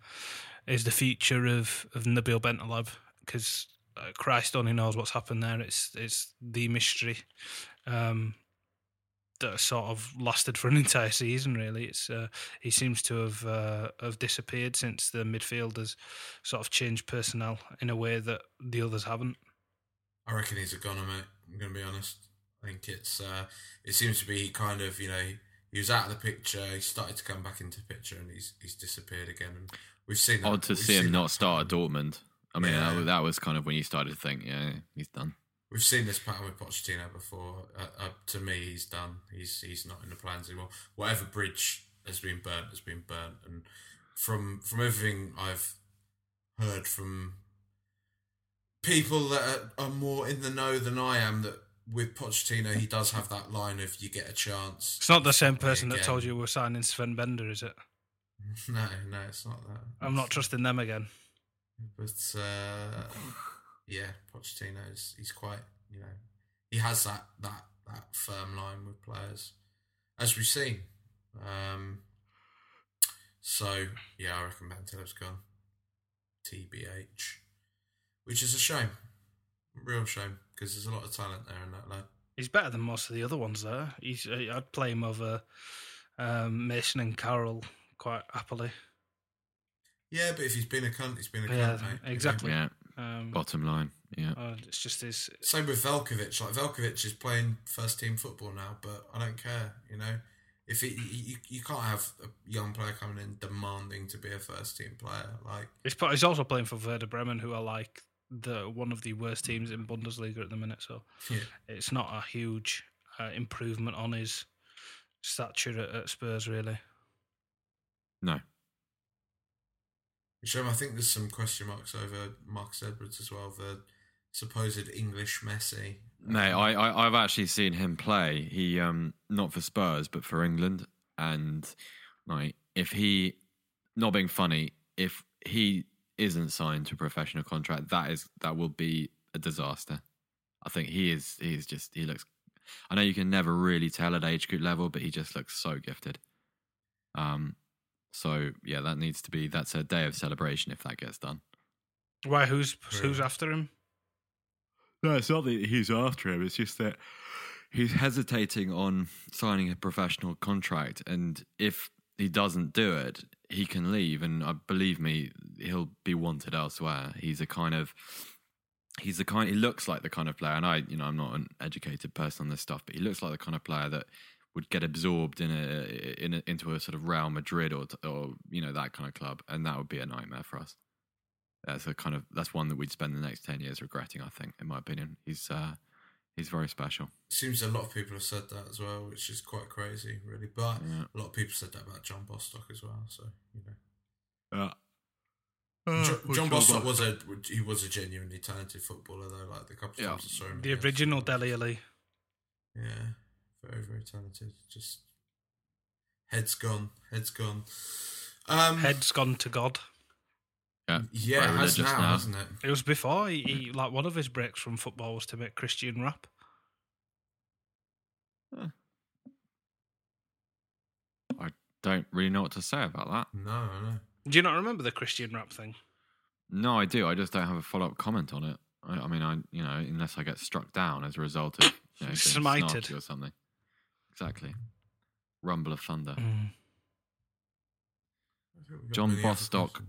is the future of of Nabil Bentaleb because uh, Christ only knows what's happened there. It's it's the mystery. Um, that sort of lasted for an entire season. Really, it's uh, he seems to have uh, have disappeared since the midfielders sort of changed personnel in a way that the others haven't. I reckon he's a goner, mate. I'm going to be honest. I think it's uh, it seems to be he kind of you know he was out of the picture. He started to come back into the picture, and he's he's disappeared again. And we've seen that. odd to we've see him not start at. Dortmund. I mean, Yeah. that, that was kind of when you started to think, yeah, he's done. We've seen this pattern with Pochettino before. Uh, uh, to me, he's done. He's he's not in the plans anymore. Whatever bridge has been burnt has been burnt. And from from everything I've heard from people that are, are more in the know than I am that with Pochettino he does have that line of you get a chance. It's not the same person that told you we're signing Sven Bender, is it? No, no, it's not that. I'm not trusting them again. But uh, yeah, Pochettino's he's quite you know he has that that that firm line with players as we've seen. Um, so yeah, I reckon Bentaleb's gone. TBH, which is a shame, real shame because there's a lot of talent there in that lad. He's better than most of the other ones there. He's uh, I'd play him over um, Mason and Carroll quite happily. Yeah, but if he's been a cunt, he's been a cunt, Yeah, mate. you know? exactly. Yeah, Um, bottom line. Yeah. uh, it's just his. Same with Veljkovic. Like Veljkovic is playing first team football now, but I don't care. You know, if it, you you can't have a young player coming in demanding to be a first team player. Like He's, he's also playing for Werder Bremen, who are like the one of the worst teams in Bundesliga at the minute. So yeah, it's not a huge uh, improvement on his stature at, at Spurs, really. No. Shem, I think there's some question marks over Marcus Edwards as well. The supposed English Messi. Mate, I, I I've actually seen him play. He um not for Spurs but for England, and like if he not being funny, if he isn't signed to a professional contract, that is that will be a disaster. I think he is. he is just he looks. I know you can never really tell at age group level, but he just looks so gifted. Um, so yeah, that needs to be. That's a day of celebration if that gets done. Why? Who's Really? who's after him? No, it's not that he's after him. It's just that he's hesitating on signing a professional contract, and if he doesn't do it, he can leave. And uh, believe me, he'll be wanted elsewhere. He's a kind of he's the kind. He looks like the kind of player, and I, you know, I'm not an educated person on this stuff, but he looks like the kind of player that would get absorbed in a, in a into a sort of Real Madrid or or you know that kind of club, and that would be a nightmare for us. That's a kind of that's one that we'd spend the next ten years regretting. I think, in my opinion, he's uh, he's very special. Seems a lot of people have said that as well, which is quite crazy, really. But Yeah. a lot of people said that about John Bostock as well. So you know, Yeah. Uh, Jo- John Bostock was a he was a genuinely talented footballer though. Like the couple of Yeah. times I saw him, The against- original Dele Alli. Yeah, very very talented. Just head's gone, head's gone. Um, Head's gone to God. Yeah, yeah, it has now, now. hasn't it? It was before he, he like one of his breaks from football was to make Christian rap. I don't really know what to say about that. No, no. Do you not remember the Christian rap thing? No, I do. I just don't have a follow up comment on it. I, I mean, I you know, unless I get struck down as a result of you know, Smited. or something. Exactly. Rumble of thunder. Mm. I think we've got John Bostock.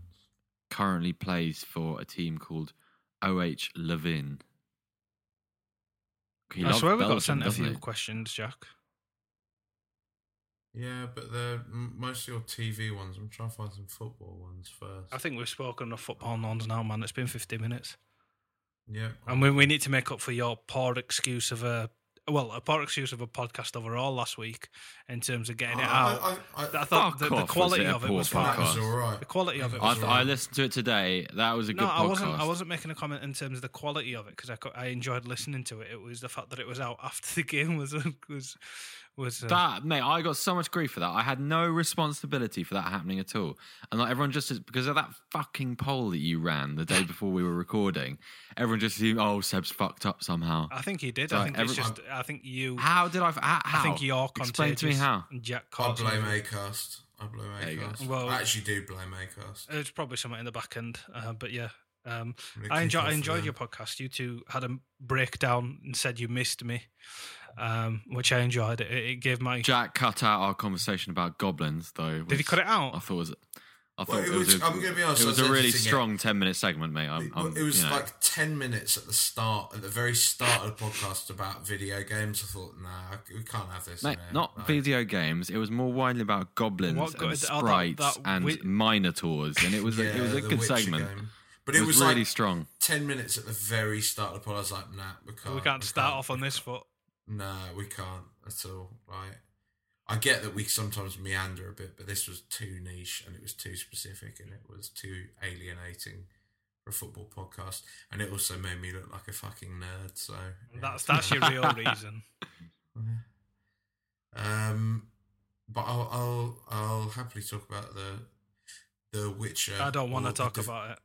Questions. Currently plays for a team called OH Leuven. He I loves swear we got Belgium, sent a few he? questions, Jack. Yeah, but they're m- mostly all TV ones. I'm trying to find some football ones first. I think we've spoken of football nons now, man. It's been 50 minutes. yeah, And we, we need to make up for your poor excuse of a, well, a poor excuse of a podcast overall last week in terms of getting it out. I, I, I, I thought the, the quality of it was fine. was podcast? all right. The quality of it I, was th- all I listened to it today. That was a good No, podcast. I wasn't. I wasn't making a comment in terms of the quality of it because I, co- I enjoyed listening to it. It was the fact that it was out after the game was was was. Uh, That mate, I got so much grief for that. I had no responsibility for that happening at all, and like everyone just because of that fucking poll that you ran the day before we were recording, everyone just assumed, oh, Seb's fucked up somehow. I think he did. So I think it's just. I think you. How did I? How? I think you're Explain to me how. and Jack I caused blame. Acast. I blame There. Acast. Well- I actually do blame Acast. It's probably somewhere in the back end, uh, but yeah. Um, I'm gonna I kick enjoy, I enjoyed your podcast. You two had a breakdown and said you missed me, um, which I enjoyed. It, it gave my. Jack cut out our conversation about goblins, though. Did he cut it out? I thought it was. I thought Well, it it was. was- a, I'm gonna be honest, It was was a really editing it. strong ten minute segment, mate. I'm, It, I'm, it was you know. like 10 minutes at the start, at the very start of the podcast about video games. I thought, nah, we can't have this. Mate, here. not Like, video games. It was more widely about goblins What and go- oh, that- sprites that and wi- minotaurs, and it was a, it was a good Witcher segment. game. But It, it, was, was, really like strong. 10 minutes at the very start of the pod. I was like, nah, we can't. we can't start off on this can't. foot. No, we can't at all. Right. I get that we sometimes meander a bit, but this was too niche and it was too specific and it was too alienating for a football podcast, and it also made me look like a fucking nerd. So yeah. That's that's your real reason. Um, but I'll I'll I'll happily talk about the the Witcher. I don't want to talk Div- about it.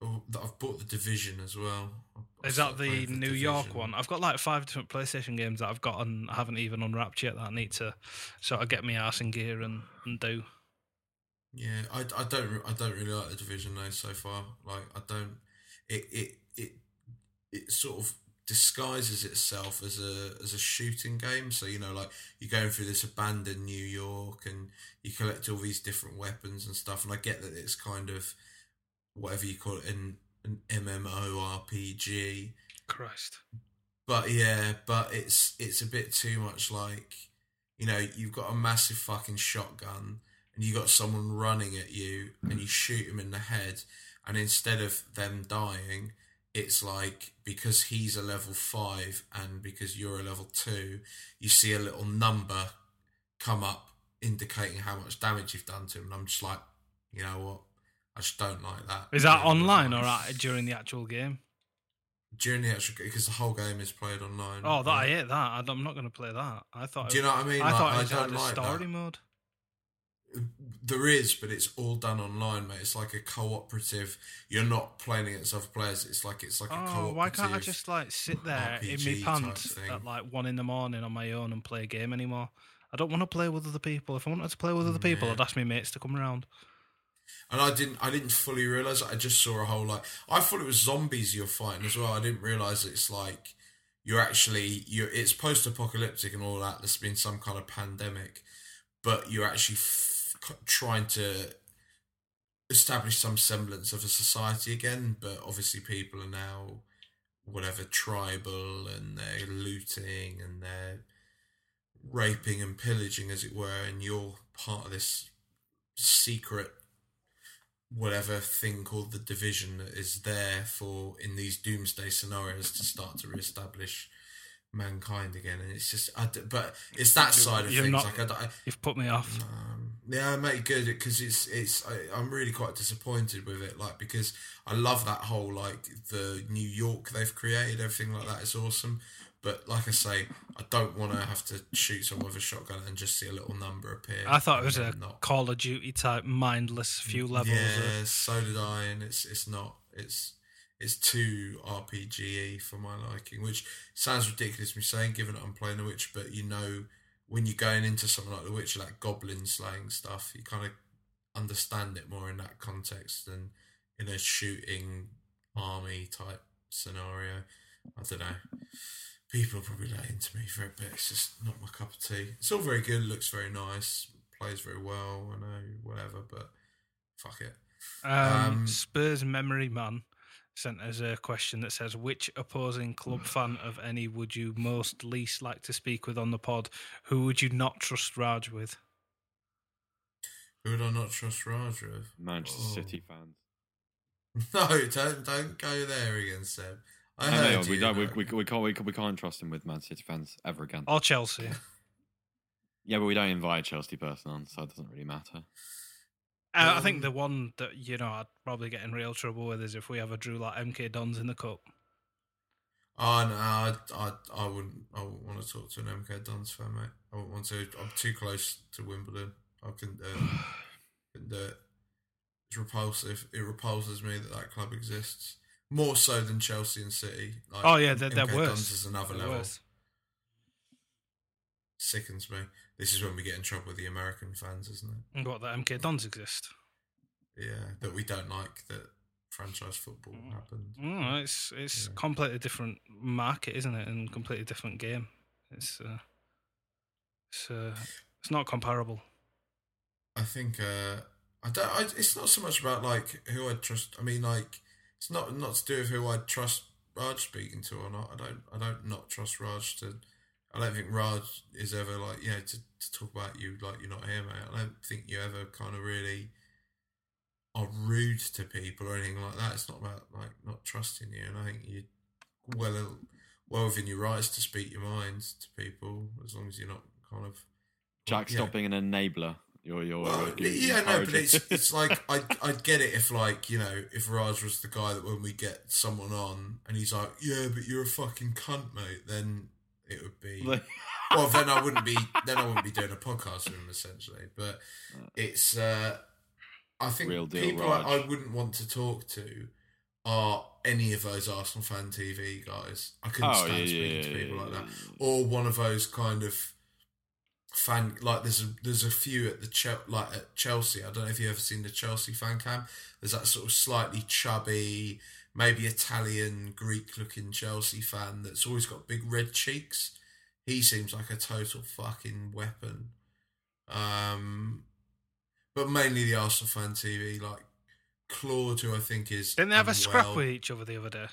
or that I've bought the Division as well. I've Is that the New York one? I've got like five different PlayStation games that I've got and I haven't even unwrapped yet that I need to sort of get my ass in gear and, and do. Yeah, I, I don't I don't really like the division though so far. Like I don't it it it it sort of disguises itself as a as a shooting game. So you know, like you're going through this abandoned New York and you collect all these different weapons and stuff. And I get that it's kind of whatever you call it an an MMORPG. Christ. But yeah, but it's it's a bit too much like you know, you've got a massive fucking shotgun and you got someone running at you and you shoot him in the head and instead of them dying, it's like because he's a level 5 and because you're a level 2, you see a little number come up indicating how much damage you've done to him and I'm just like, you know what? I just don't like that. Is that online or at, during the actual game? during the actual game because the whole game is played online. Oh, that I hate that. I don't- I'm not going to play that. I thought. Do you know what I mean? I Like, thought I it had don't a like story that. mode. There is, but it's all done online, mate. It's like a cooperative. You're not playing against other players. It's like it's like a Oh, cooperative. why can't I just like sit there in my pants at like one in the morning on my own and play a game anymore? I don't want to play with other people. If I wanted to play with other people, Yeah. I'd ask my mates to come around. And I didn't. I didn't fully realize. I just saw a whole like. I thought it was zombies you're fighting as well. I didn't realize it's like you're actually you're. It's post-apocalyptic and all that. There's been some kind of pandemic, but you're actually f- trying to establish some semblance of a society again. But obviously, people are now whatever tribal, and they're looting and they're raping and pillaging, as it were. And you're part of this secret whatever thing called the division that is there for in these doomsday scenarios to start to reestablish mankind again and it's just I d but it's that side of You're things not- like I, d- I- You've put me off. um, yeah, mate, good because it's it's I, I'm really quite disappointed with it, like because I love that whole like the New York they've created, everything like that is awesome. But like I say, I don't want to have to shoot someone with a shotgun and just see a little number appear. I thought it was a not. Call of Duty type mindless few mm, levels. Yeah, of- so did I, and it's it's not it's it's too RPG for my liking, which sounds ridiculous me saying, given that I'm playing The Witch. But you know, when you're going into something like The Witch, like goblin slaying stuff, you kind of understand it more in that context than in a shooting army type scenario. I don't know. People are probably not to me for a bit. It's just not my cup of tea. It's all very good, looks very nice, plays very well. I know, whatever, but fuck it. Um, Um, Spurs memory man sent us a question that says, "Which opposing club fan of any would you most least like to speak with on the pod? Who would you not trust Raj with?" Who would I not trust Raj with? Manchester Oh. City fans. No, don't don't go there again, Seb. I No, heard no, we, don't, we, we, we can't we, can't- we can't trust him with Man City fans ever again. Or Chelsea? Yeah, but we don't invite Chelsea person on, so it doesn't really matter. Uh, I Um, think the one that you know I'd probably get in real trouble with is if we ever drew like MK Dons in the cup. Oh no, I, I, I wouldn't. I wouldn't want to talk to an MK Dons fan, mate. I wouldn't want to. I'm too close to Wimbledon. I couldn't do it. couldn't do it. It's repulsive. It repulses me that that club exists more so than Chelsea and City. Like, Oh yeah, they're, they're worse. Dons is another They're level. worse. Sickens me. This is when we get in trouble with the American fans, isn't it? What that MK Dons exist? Yeah, that we don't like that franchise football happened. Mm, it's it's Yeah. completely different market, isn't it? And completely different game. It's uh, it's uh, it's not comparable. I think uh, I don't. I, it's not so much about like who I trust. I mean, like it's not not to do with who I trust Raj speaking to or not. I don't. I don't not trust Raj to. I don't think Raj is ever like you know to, to talk about you like you're not here, mate. I don't think you ever kind of really are rude to people or anything like that. It's not about like not trusting you, and I think you well well within your rights to speak your mind to people as long as you're not kind of Jack, yeah. stop being an enabler You're, you're, Well, you're yeah, no, but it's it's like I I'd get it if like you know if Raj was the guy that when we get someone on and he's like, yeah, but you're a fucking cunt, mate. Then it would be well. Then I wouldn't be then I wouldn't be doing a podcast with him essentially. But it's uh I think deal, people I, I wouldn't want to talk to are any of those Arsenal fan TV guys. I couldn't Oh, stand yeah, speaking yeah, to people yeah, like that, or one of those kind of fan like there's a there's a few at the like at Chelsea. I don't know if you've ever seen the Chelsea fan cam. There's that sort of slightly chubby, maybe Italian Greek looking Chelsea fan that's always got big red cheeks. He seems like a total fucking weapon. Um, but mainly the Arsenal fan TV, like Claude, who I think is Didn't they have a scrap with each other the other day?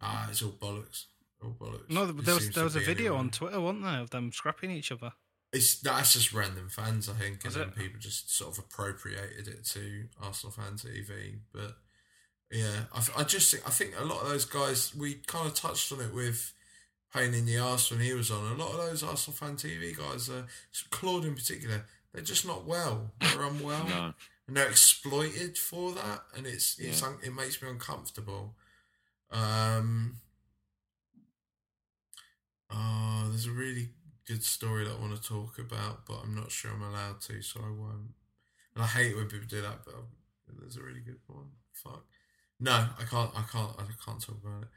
Ah, it's all bollocks. All bollocks. No, there was there was a video on Twitter, wasn't there, of them scrapping each other? It's that's just random fans, I think, and then people just sort of appropriated it to Arsenal fan TV. But yeah, I, I just think I think a lot of those guys we kind of touched on it with Payne in the arse when he was on. A lot of those Arsenal fan TV guys, uh, Claude in particular, they're just not well. They're unwell, No. and they're exploited for that, and it's it's Yeah. it makes me uncomfortable. Um. Oh, there's a really good story that I want to talk about, but I'm not sure I'm allowed to, so I won't. And I hate when people do that, but there's a really good one. Fuck. No, I can't. I can't. I can't talk about it.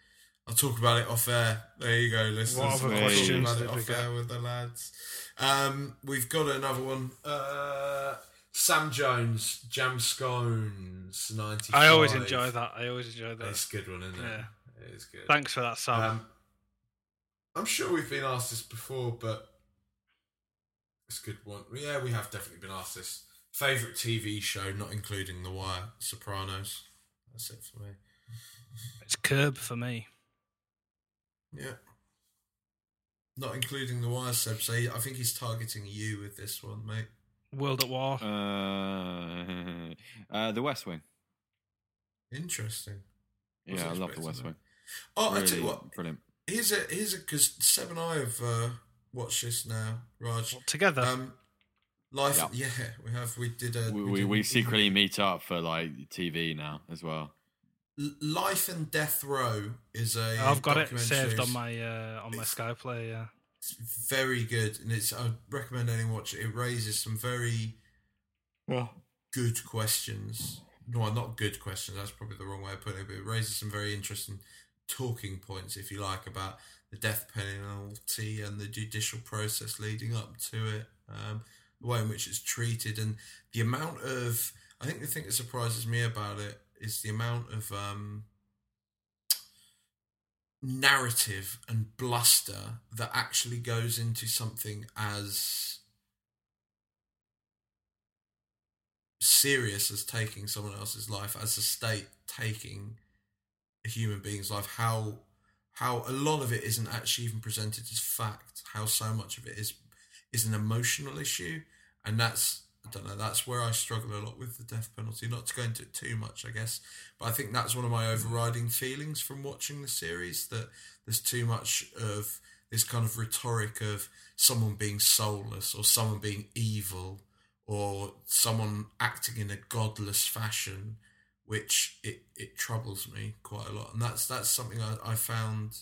I'll talk about it off air. There you go, listeners. What other questions about it off air with the lads. Um, we've got another one. Uh, Sam Jones, Jam Scones, ninety. I always enjoy that. I always enjoy that. That's a good one, isn't it? Yeah. It is good. Thanks for that, Sam. Um, I'm sure we've been asked this before, but it's a good one. Yeah, we have definitely been asked this. Favorite TV show, not including The Wire, Sopranos. That's it for me. it's Curb for me. Yeah. Not including The Wire, Seb. So I think he's targeting you with this one, mate. World at War. Uh, uh, the West Wing. Interesting. Yeah, I love the West. Wing. Oh, I tell you what. brilliant. Here's a here's a because Seb and I have uh, watched this now, Raj. Together. Um, life. Yeah. Yeah, we have. We did a. We, we, did- we secretly meet up for like TV now as well. Life and Death Row is a. I've got it saved on my uh, on my It's- Sky Play. Yeah. It's very good, and it's. I recommend anyone watch it. It raises some very well good questions. No, not good questions. That's probably the wrong way of putting it. But it raises some very interesting talking points, if you like, about the death penalty and the judicial process leading up to it, um, the way in which it's treated, and the amount of. I think the thing that surprises me about it is the amount of um, narrative and bluster that actually goes into something as serious as taking someone else's life as a state taking human being's life how how a lot of it isn't actually even presented as fact how so much of it is is an emotional issue. And that's I don't know that's where I struggle a lot with the death penalty not to go into it too much I guess but I think that's one of my overriding feelings from watching the series that there's too much of this kind of rhetoric of someone being soulless or someone being evil or someone acting in a godless fashion, which it, it troubles me quite a lot, and that's that's something I, I found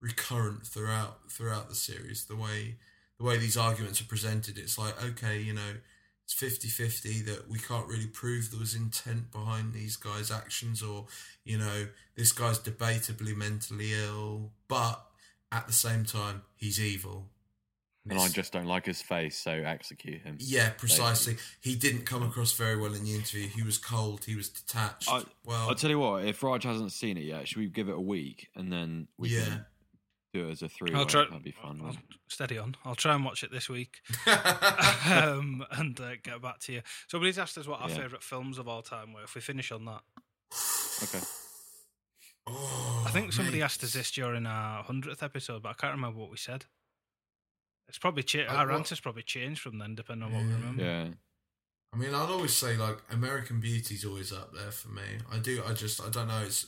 recurrent throughout throughout the series. The way the way these arguments are presented, it's like okay, you know, it's 50-50 that we can't really prove there was intent behind these guys' actions, or you know, this guy's debatably mentally ill, but at the same time, he's evil. And I just don't like his face, so execute him. yeah, precisely. He didn't come across very well in the interview. He was cold. He was detached. I, well, I'll tell you what, if Raj hasn't seen it yet, should we give it a week and then we Yeah. can do it as a three? I'll try. That'd be fun. I'll, steady on. I'll try and watch it this week, um, and uh, get back to you. Somebody's asked us what our Yeah. favourite films of all time were. If we finish on that. Okay. Oh, I think somebody mate. asked us this during our hundredth episode, but I can't remember what we said. It's probably cha- Uh, our what- answers probably changed from then, depending on what we remember. Yeah. I mean, I'd always say like American Beauty's always up there for me. I do. I just. I don't know. It's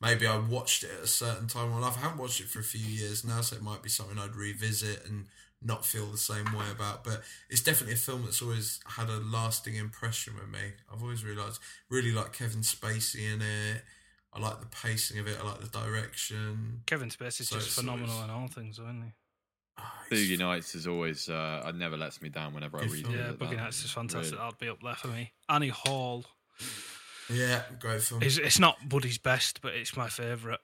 maybe I watched it at a certain time in my life. I haven't watched it for a few years now, so it might be something I'd revisit and not feel the same way about. But it's definitely a film that's always had a lasting impression with me. I've always realised really like Kevin Spacey in it. I like the pacing of it. I like the direction. Kevin Spacey's So just phenomenal always- in all things, isn't he? It's- Boogie Nights is always uh, it never lets me down whenever I read it. Yeah, That- Boogie Nights is fantastic. really- That'd be up there for me. Annie Hall. Yeah, great film. It's, it's not Woody's best, but it's my favourite.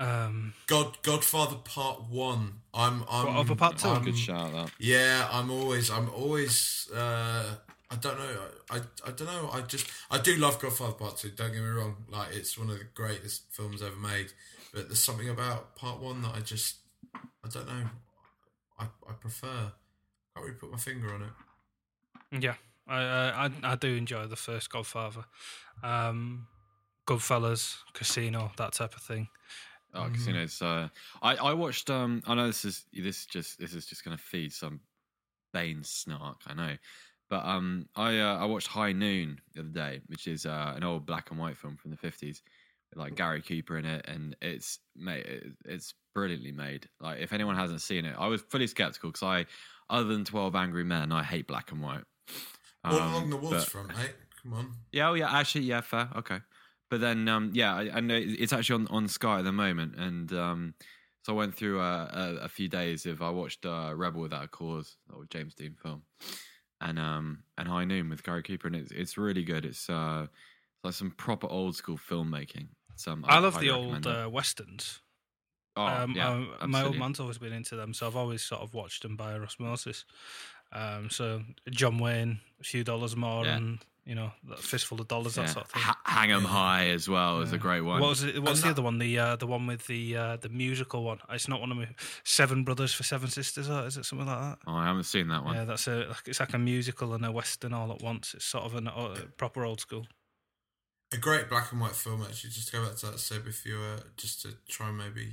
Um, God, Godfather Part One. I'm, I'm. What, over Part Two? That's a I'm- good shout. That Yeah, I'm always, I'm always. Uh, I don't know. I, I don't know. I just, I do love Godfather Part Two. Don't get me wrong. Like, it's one of the greatest films ever made. But there's something about Part One that I just, I don't know. I, I prefer. Can't really put my finger on it. yeah, I, I I- I do enjoy the first Godfather. Um, Goodfellas, Casino, that type of thing. Oh, casinos. Uh, I I watched. Um, I know this is this is just this is just going to feed some Bane snark. I know, but um, I uh, I watched High Noon the other day, which is uh, an old black and white film from the fifties, with like Gary Cooper in it, and it's mate, it's brilliantly made. Like if anyone hasn't seen it, I was fully skeptical because I, other than Twelve Angry Men, I hate black and white. All Um, along the but- waterfront, mate. Come on. yeah, oh yeah, actually, yeah, fair, okay. But then, um, yeah, I, I know it's actually on, on Sky at the moment, and um, so I went through uh, a, a few days of I watched uh, Rebel Without a Cause, or James Dean film, and um, and High Noon with Gary Cooper, and it's it's really good. It's uh, it's like some proper old school filmmaking. Some I love the old uh, westerns. oh, um, yeah, um, my old man's always been into them, so I've always sort of watched them by osmosis. Um, so John Wayne, a few dollars more, Yeah. and you know, that fistful of dollars, Yeah. that sort of thing. Ha- Hang 'em High as well is a great one. What was it? What's the that- other one? The uh, the one with the uh, the musical one. It's not one of my Seven Brothers for Seven Sisters, or is it something like that? Oh, I haven't seen that one. Yeah, that's a it's like a musical and a western all at once. It's sort of a uh, proper old school. A great black and white film, actually. Just to go back to that, Seb, if you were just to try and maybe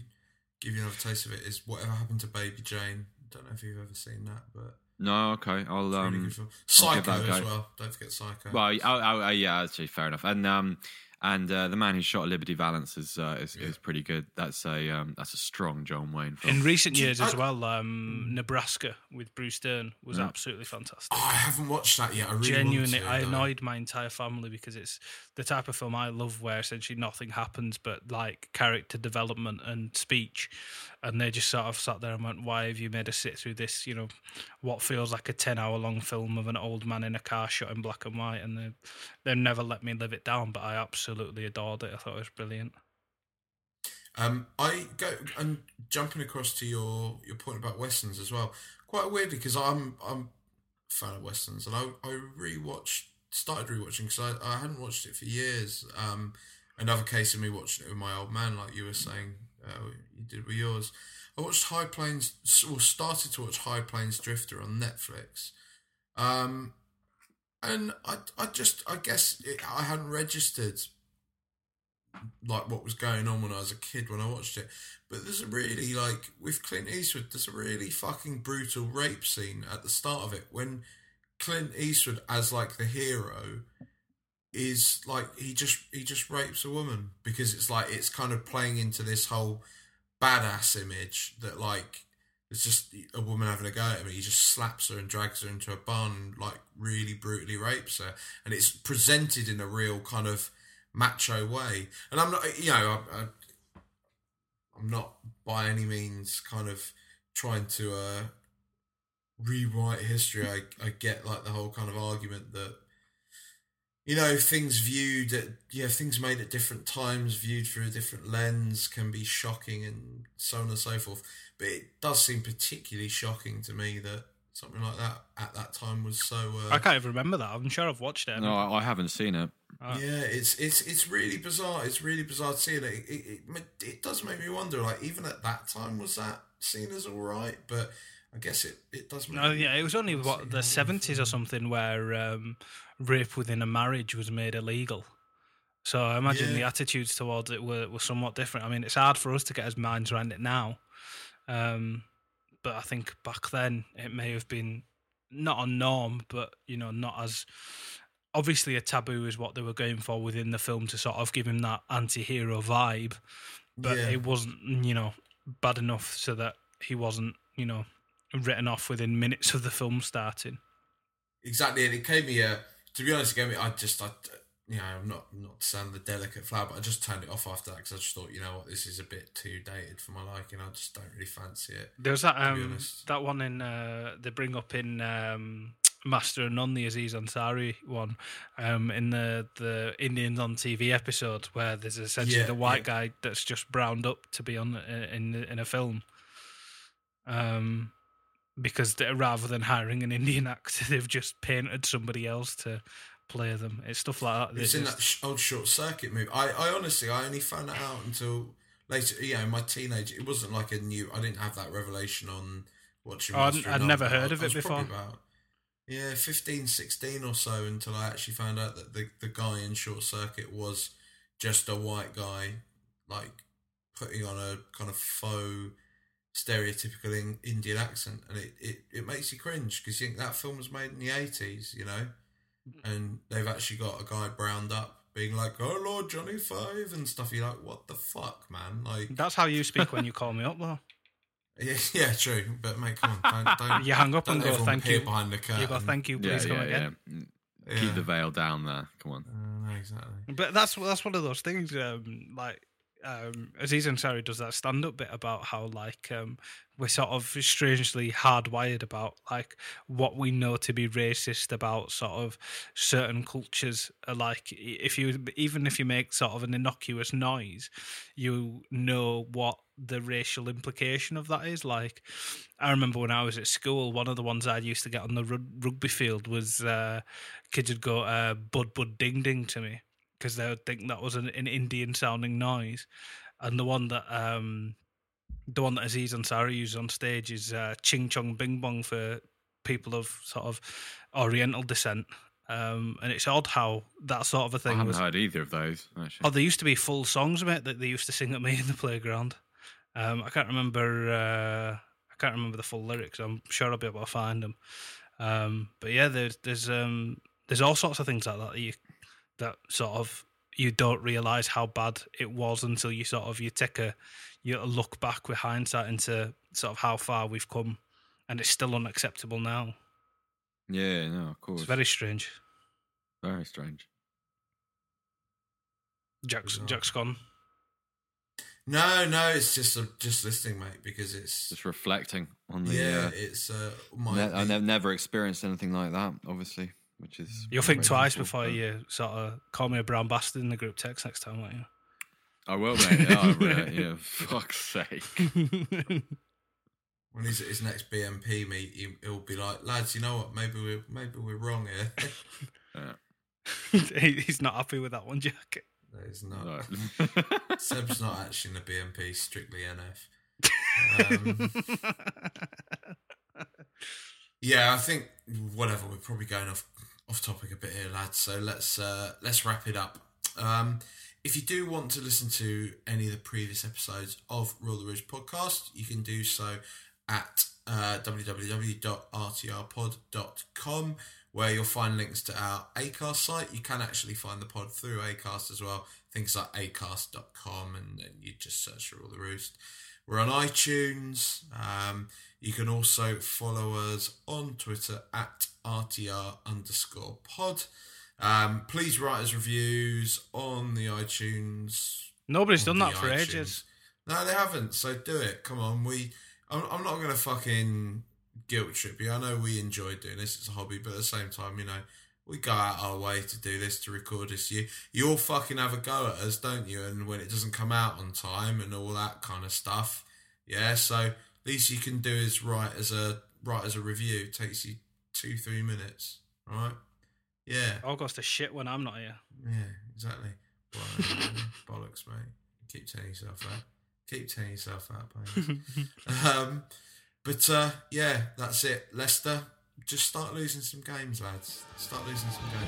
give you another taste of it, is Whatever Happened to Baby Jane. Don't know if you've ever seen that, but No, okay, I'll really um. I'll Psycho a as well. Don't forget Psycho. Well, oh, oh, oh, yeah, actually, fair enough. And um, and uh, the man who shot Liberty Valance is uh, is, Yeah. is pretty good. That's a um, that's a strong John Wayne film. In recent years as well, um, Nebraska with Bruce Dern was Yeah. absolutely fantastic. Oh, I haven't watched that yet. I really Genuinely, to, I annoyed my entire family because it's the type of film I love where essentially nothing happens but like character development and speech. And they just sort of sat there and went, Why have you made us sit through this, you know, what feels like a 10 hour long film of an old man in a car shot in black and white? And they, they never let me live it down, but I absolutely adored it. I thought it was brilliant. Um, I go and jumping across to your your point about westerns as well. Quite weird because I'm I'm a fan of westerns and I I rewatched started rewatching because I, I hadn't watched it for years. Um, another case of me watching it with my old man, like you were saying, uh, you did with yours. I watched High Plains or started to watch High Plains Drifter on Netflix. Um, and I I just I guess it, I hadn't registered like what was going on when I was a kid when I watched it. But there's a really like with Clint Eastwood, there's a really fucking brutal rape scene at the start of it when Clint Eastwood as like the hero is like he just he just rapes a woman because it's like it's kind of playing into this whole badass image that like it's just a woman having a go at him. He just slaps her and drags her into a barn and like really brutally rapes her, and it's presented in a real kind of macho way. And I'm not, you know, I, I'm not by any means kind of trying to uh, rewrite history. I, I get like the whole kind of argument that you know things viewed at yeah things made at different times viewed through a different lens can be shocking and so on and so forth but it does seem particularly shocking to me that something like that at that time was so uh, I can't even remember that. I'm sure I've watched it. no, I, I haven't seen it. Uh, yeah, it's it's it's really bizarre. It's really bizarre to see it. It, it. it it does make me wonder. Like even at that time, was that seen as all right? But I guess it it does. Make No, me yeah, it was only what the it seventies or something where um, rape within a marriage was made illegal. So I imagine the attitudes towards it were, were somewhat different. I mean, it's hard for us to get our minds around it now, um, but I think back then it may have been not a norm, but you know, not as obviously a taboo is what they were going for within the film to sort of give him that anti-hero vibe, but Yeah. it wasn't, you know, bad enough so that he wasn't, you know, written off within minutes of the film starting. Exactly, and it gave me a. To be honest, it gave me. I just, I, you know, I'm not not to sound the delicate flower, but I just turned it off after that because I just thought, you know what, this is a bit too dated for my liking. I just don't really fancy it. There's that um that one in uh they bring up in um Master of None, the Aziz Ansari one, um, in the the Indians on TV episode where there's essentially Yeah, the white yeah. guy that's just browned up to be on uh, in in a film. Um, because rather than hiring an Indian actor, they've just painted somebody else to play them. It's stuff like that. It's in just- that old short circuit movie. I, I honestly, I only found that out until later. You know, my teenage, it wasn't like a new. I didn't have that revelation on watching. Oh, I'd- I'd never I- heard of it was before. About, yeah, 15, 16 or so until I actually found out that the the guy in Short Circuit was just a white guy, like putting on a kind of faux stereotypical in, Indian accent, and it, it, it makes you cringe because you think that film was made in the eighties, you know, and they've actually got a guy browned up being like, "Oh Lord, Johnny Five and stuff. You're like, "What the fuck, man?" Like, that's how you speak when you call me up, though. yeah, yeah, true. But mate, come on, don't, don't You hang up don't and go, "Thank you." behind the curtain. You go, thank you, Yeah, please come yeah, again. yeah. Mm, Yeah. Keep the veil down there. Come on. Uh, no, exactly. But that's that's one of those things. Um, like um, Aziz Ansari does that stand up bit about how like um, we're sort of strangely hardwired about like what we know to be racist about sort of certain cultures. Uh, Like if you even if you make sort of an innocuous noise, you know what the racial implication of that is. Like I remember when I was at school, one of the ones I used to get on the rug- rugby field was uh, kids would go uh, "bud bud ding ding" to me because they would think that was an, an Indian sounding noise, and the one that um, the one that Aziz Ansari uses on stage is uh, "ching chong bing bong" for people of sort of Oriental descent. Um, and it's odd how that sort of a thing I haven't was. heard either of those. Actually. Oh, there used to be full songs, mate, that they used to sing at me in the playground. Um, I can't remember. Uh, I can't remember the full lyrics. I'm sure I'll be able to find them. Um, but yeah, there's there's um, there's all sorts of things like that that you that sort of you don't realize how bad it was until you sort of you take a you look back with hindsight into sort of how far we've come, and it's still unacceptable now. yeah, no, of course. It's very strange. very strange. Jack's Bizarre. Jack's gone. No, no, it's just a, just listening, mate, because it's Just reflecting on the. yeah, uh, it's uh, my ne- I never, never experienced anything like that, obviously, which is. You'll think twice helpful, before but- you sort of call me a brown bastard in the group text next time, won't you? I will, mate. Oh, yeah, yeah, fuck's sake. when he's at his next BNP meet, he, he'll be like, "Lads, you know what? Maybe we're maybe we're wrong here." Yeah. He's not happy with that one, Jack. no, he's not. Right. Seb's not actually in the BNP, strictly NF. Um, yeah, I think whatever. We're probably going off off topic a bit here, lads. So let's uh, let's wrap it up. Um, if you do want to listen to any of the previous episodes of Rule the Roost podcast, you can do so at uh, www.rtrpod.com, where you'll find links to our Acast site. You can actually find the pod through Acast as well. Things like acast.com, and then you just search for Rule the Roost. We're on iTunes. Um, you can also follow us on Twitter at RTR underscore pod. Um, please write us reviews on the iTunes. Nobody's done that for iTunes. ages. No, they haven't. So do it. Come on. We. I'm, I'm not going to fucking guilt trip you. I know we enjoy doing this. It's a hobby, but at the same time, you know, we go out our way to do this, to record this. You, you all fucking have a go at us, don't you? And when it doesn't come out on time and all that kind of stuff. Yeah. So least you can do is write as a write as a review. It takes you two, three minutes. Right? Yeah. I'll go to shit when I'm not here. Yeah, exactly. Bollocks, mate. Keep telling yourself that. Keep telling yourself that, mate. um, but uh, yeah, that's it. Leicester, just start losing some games, lads. Start losing some games.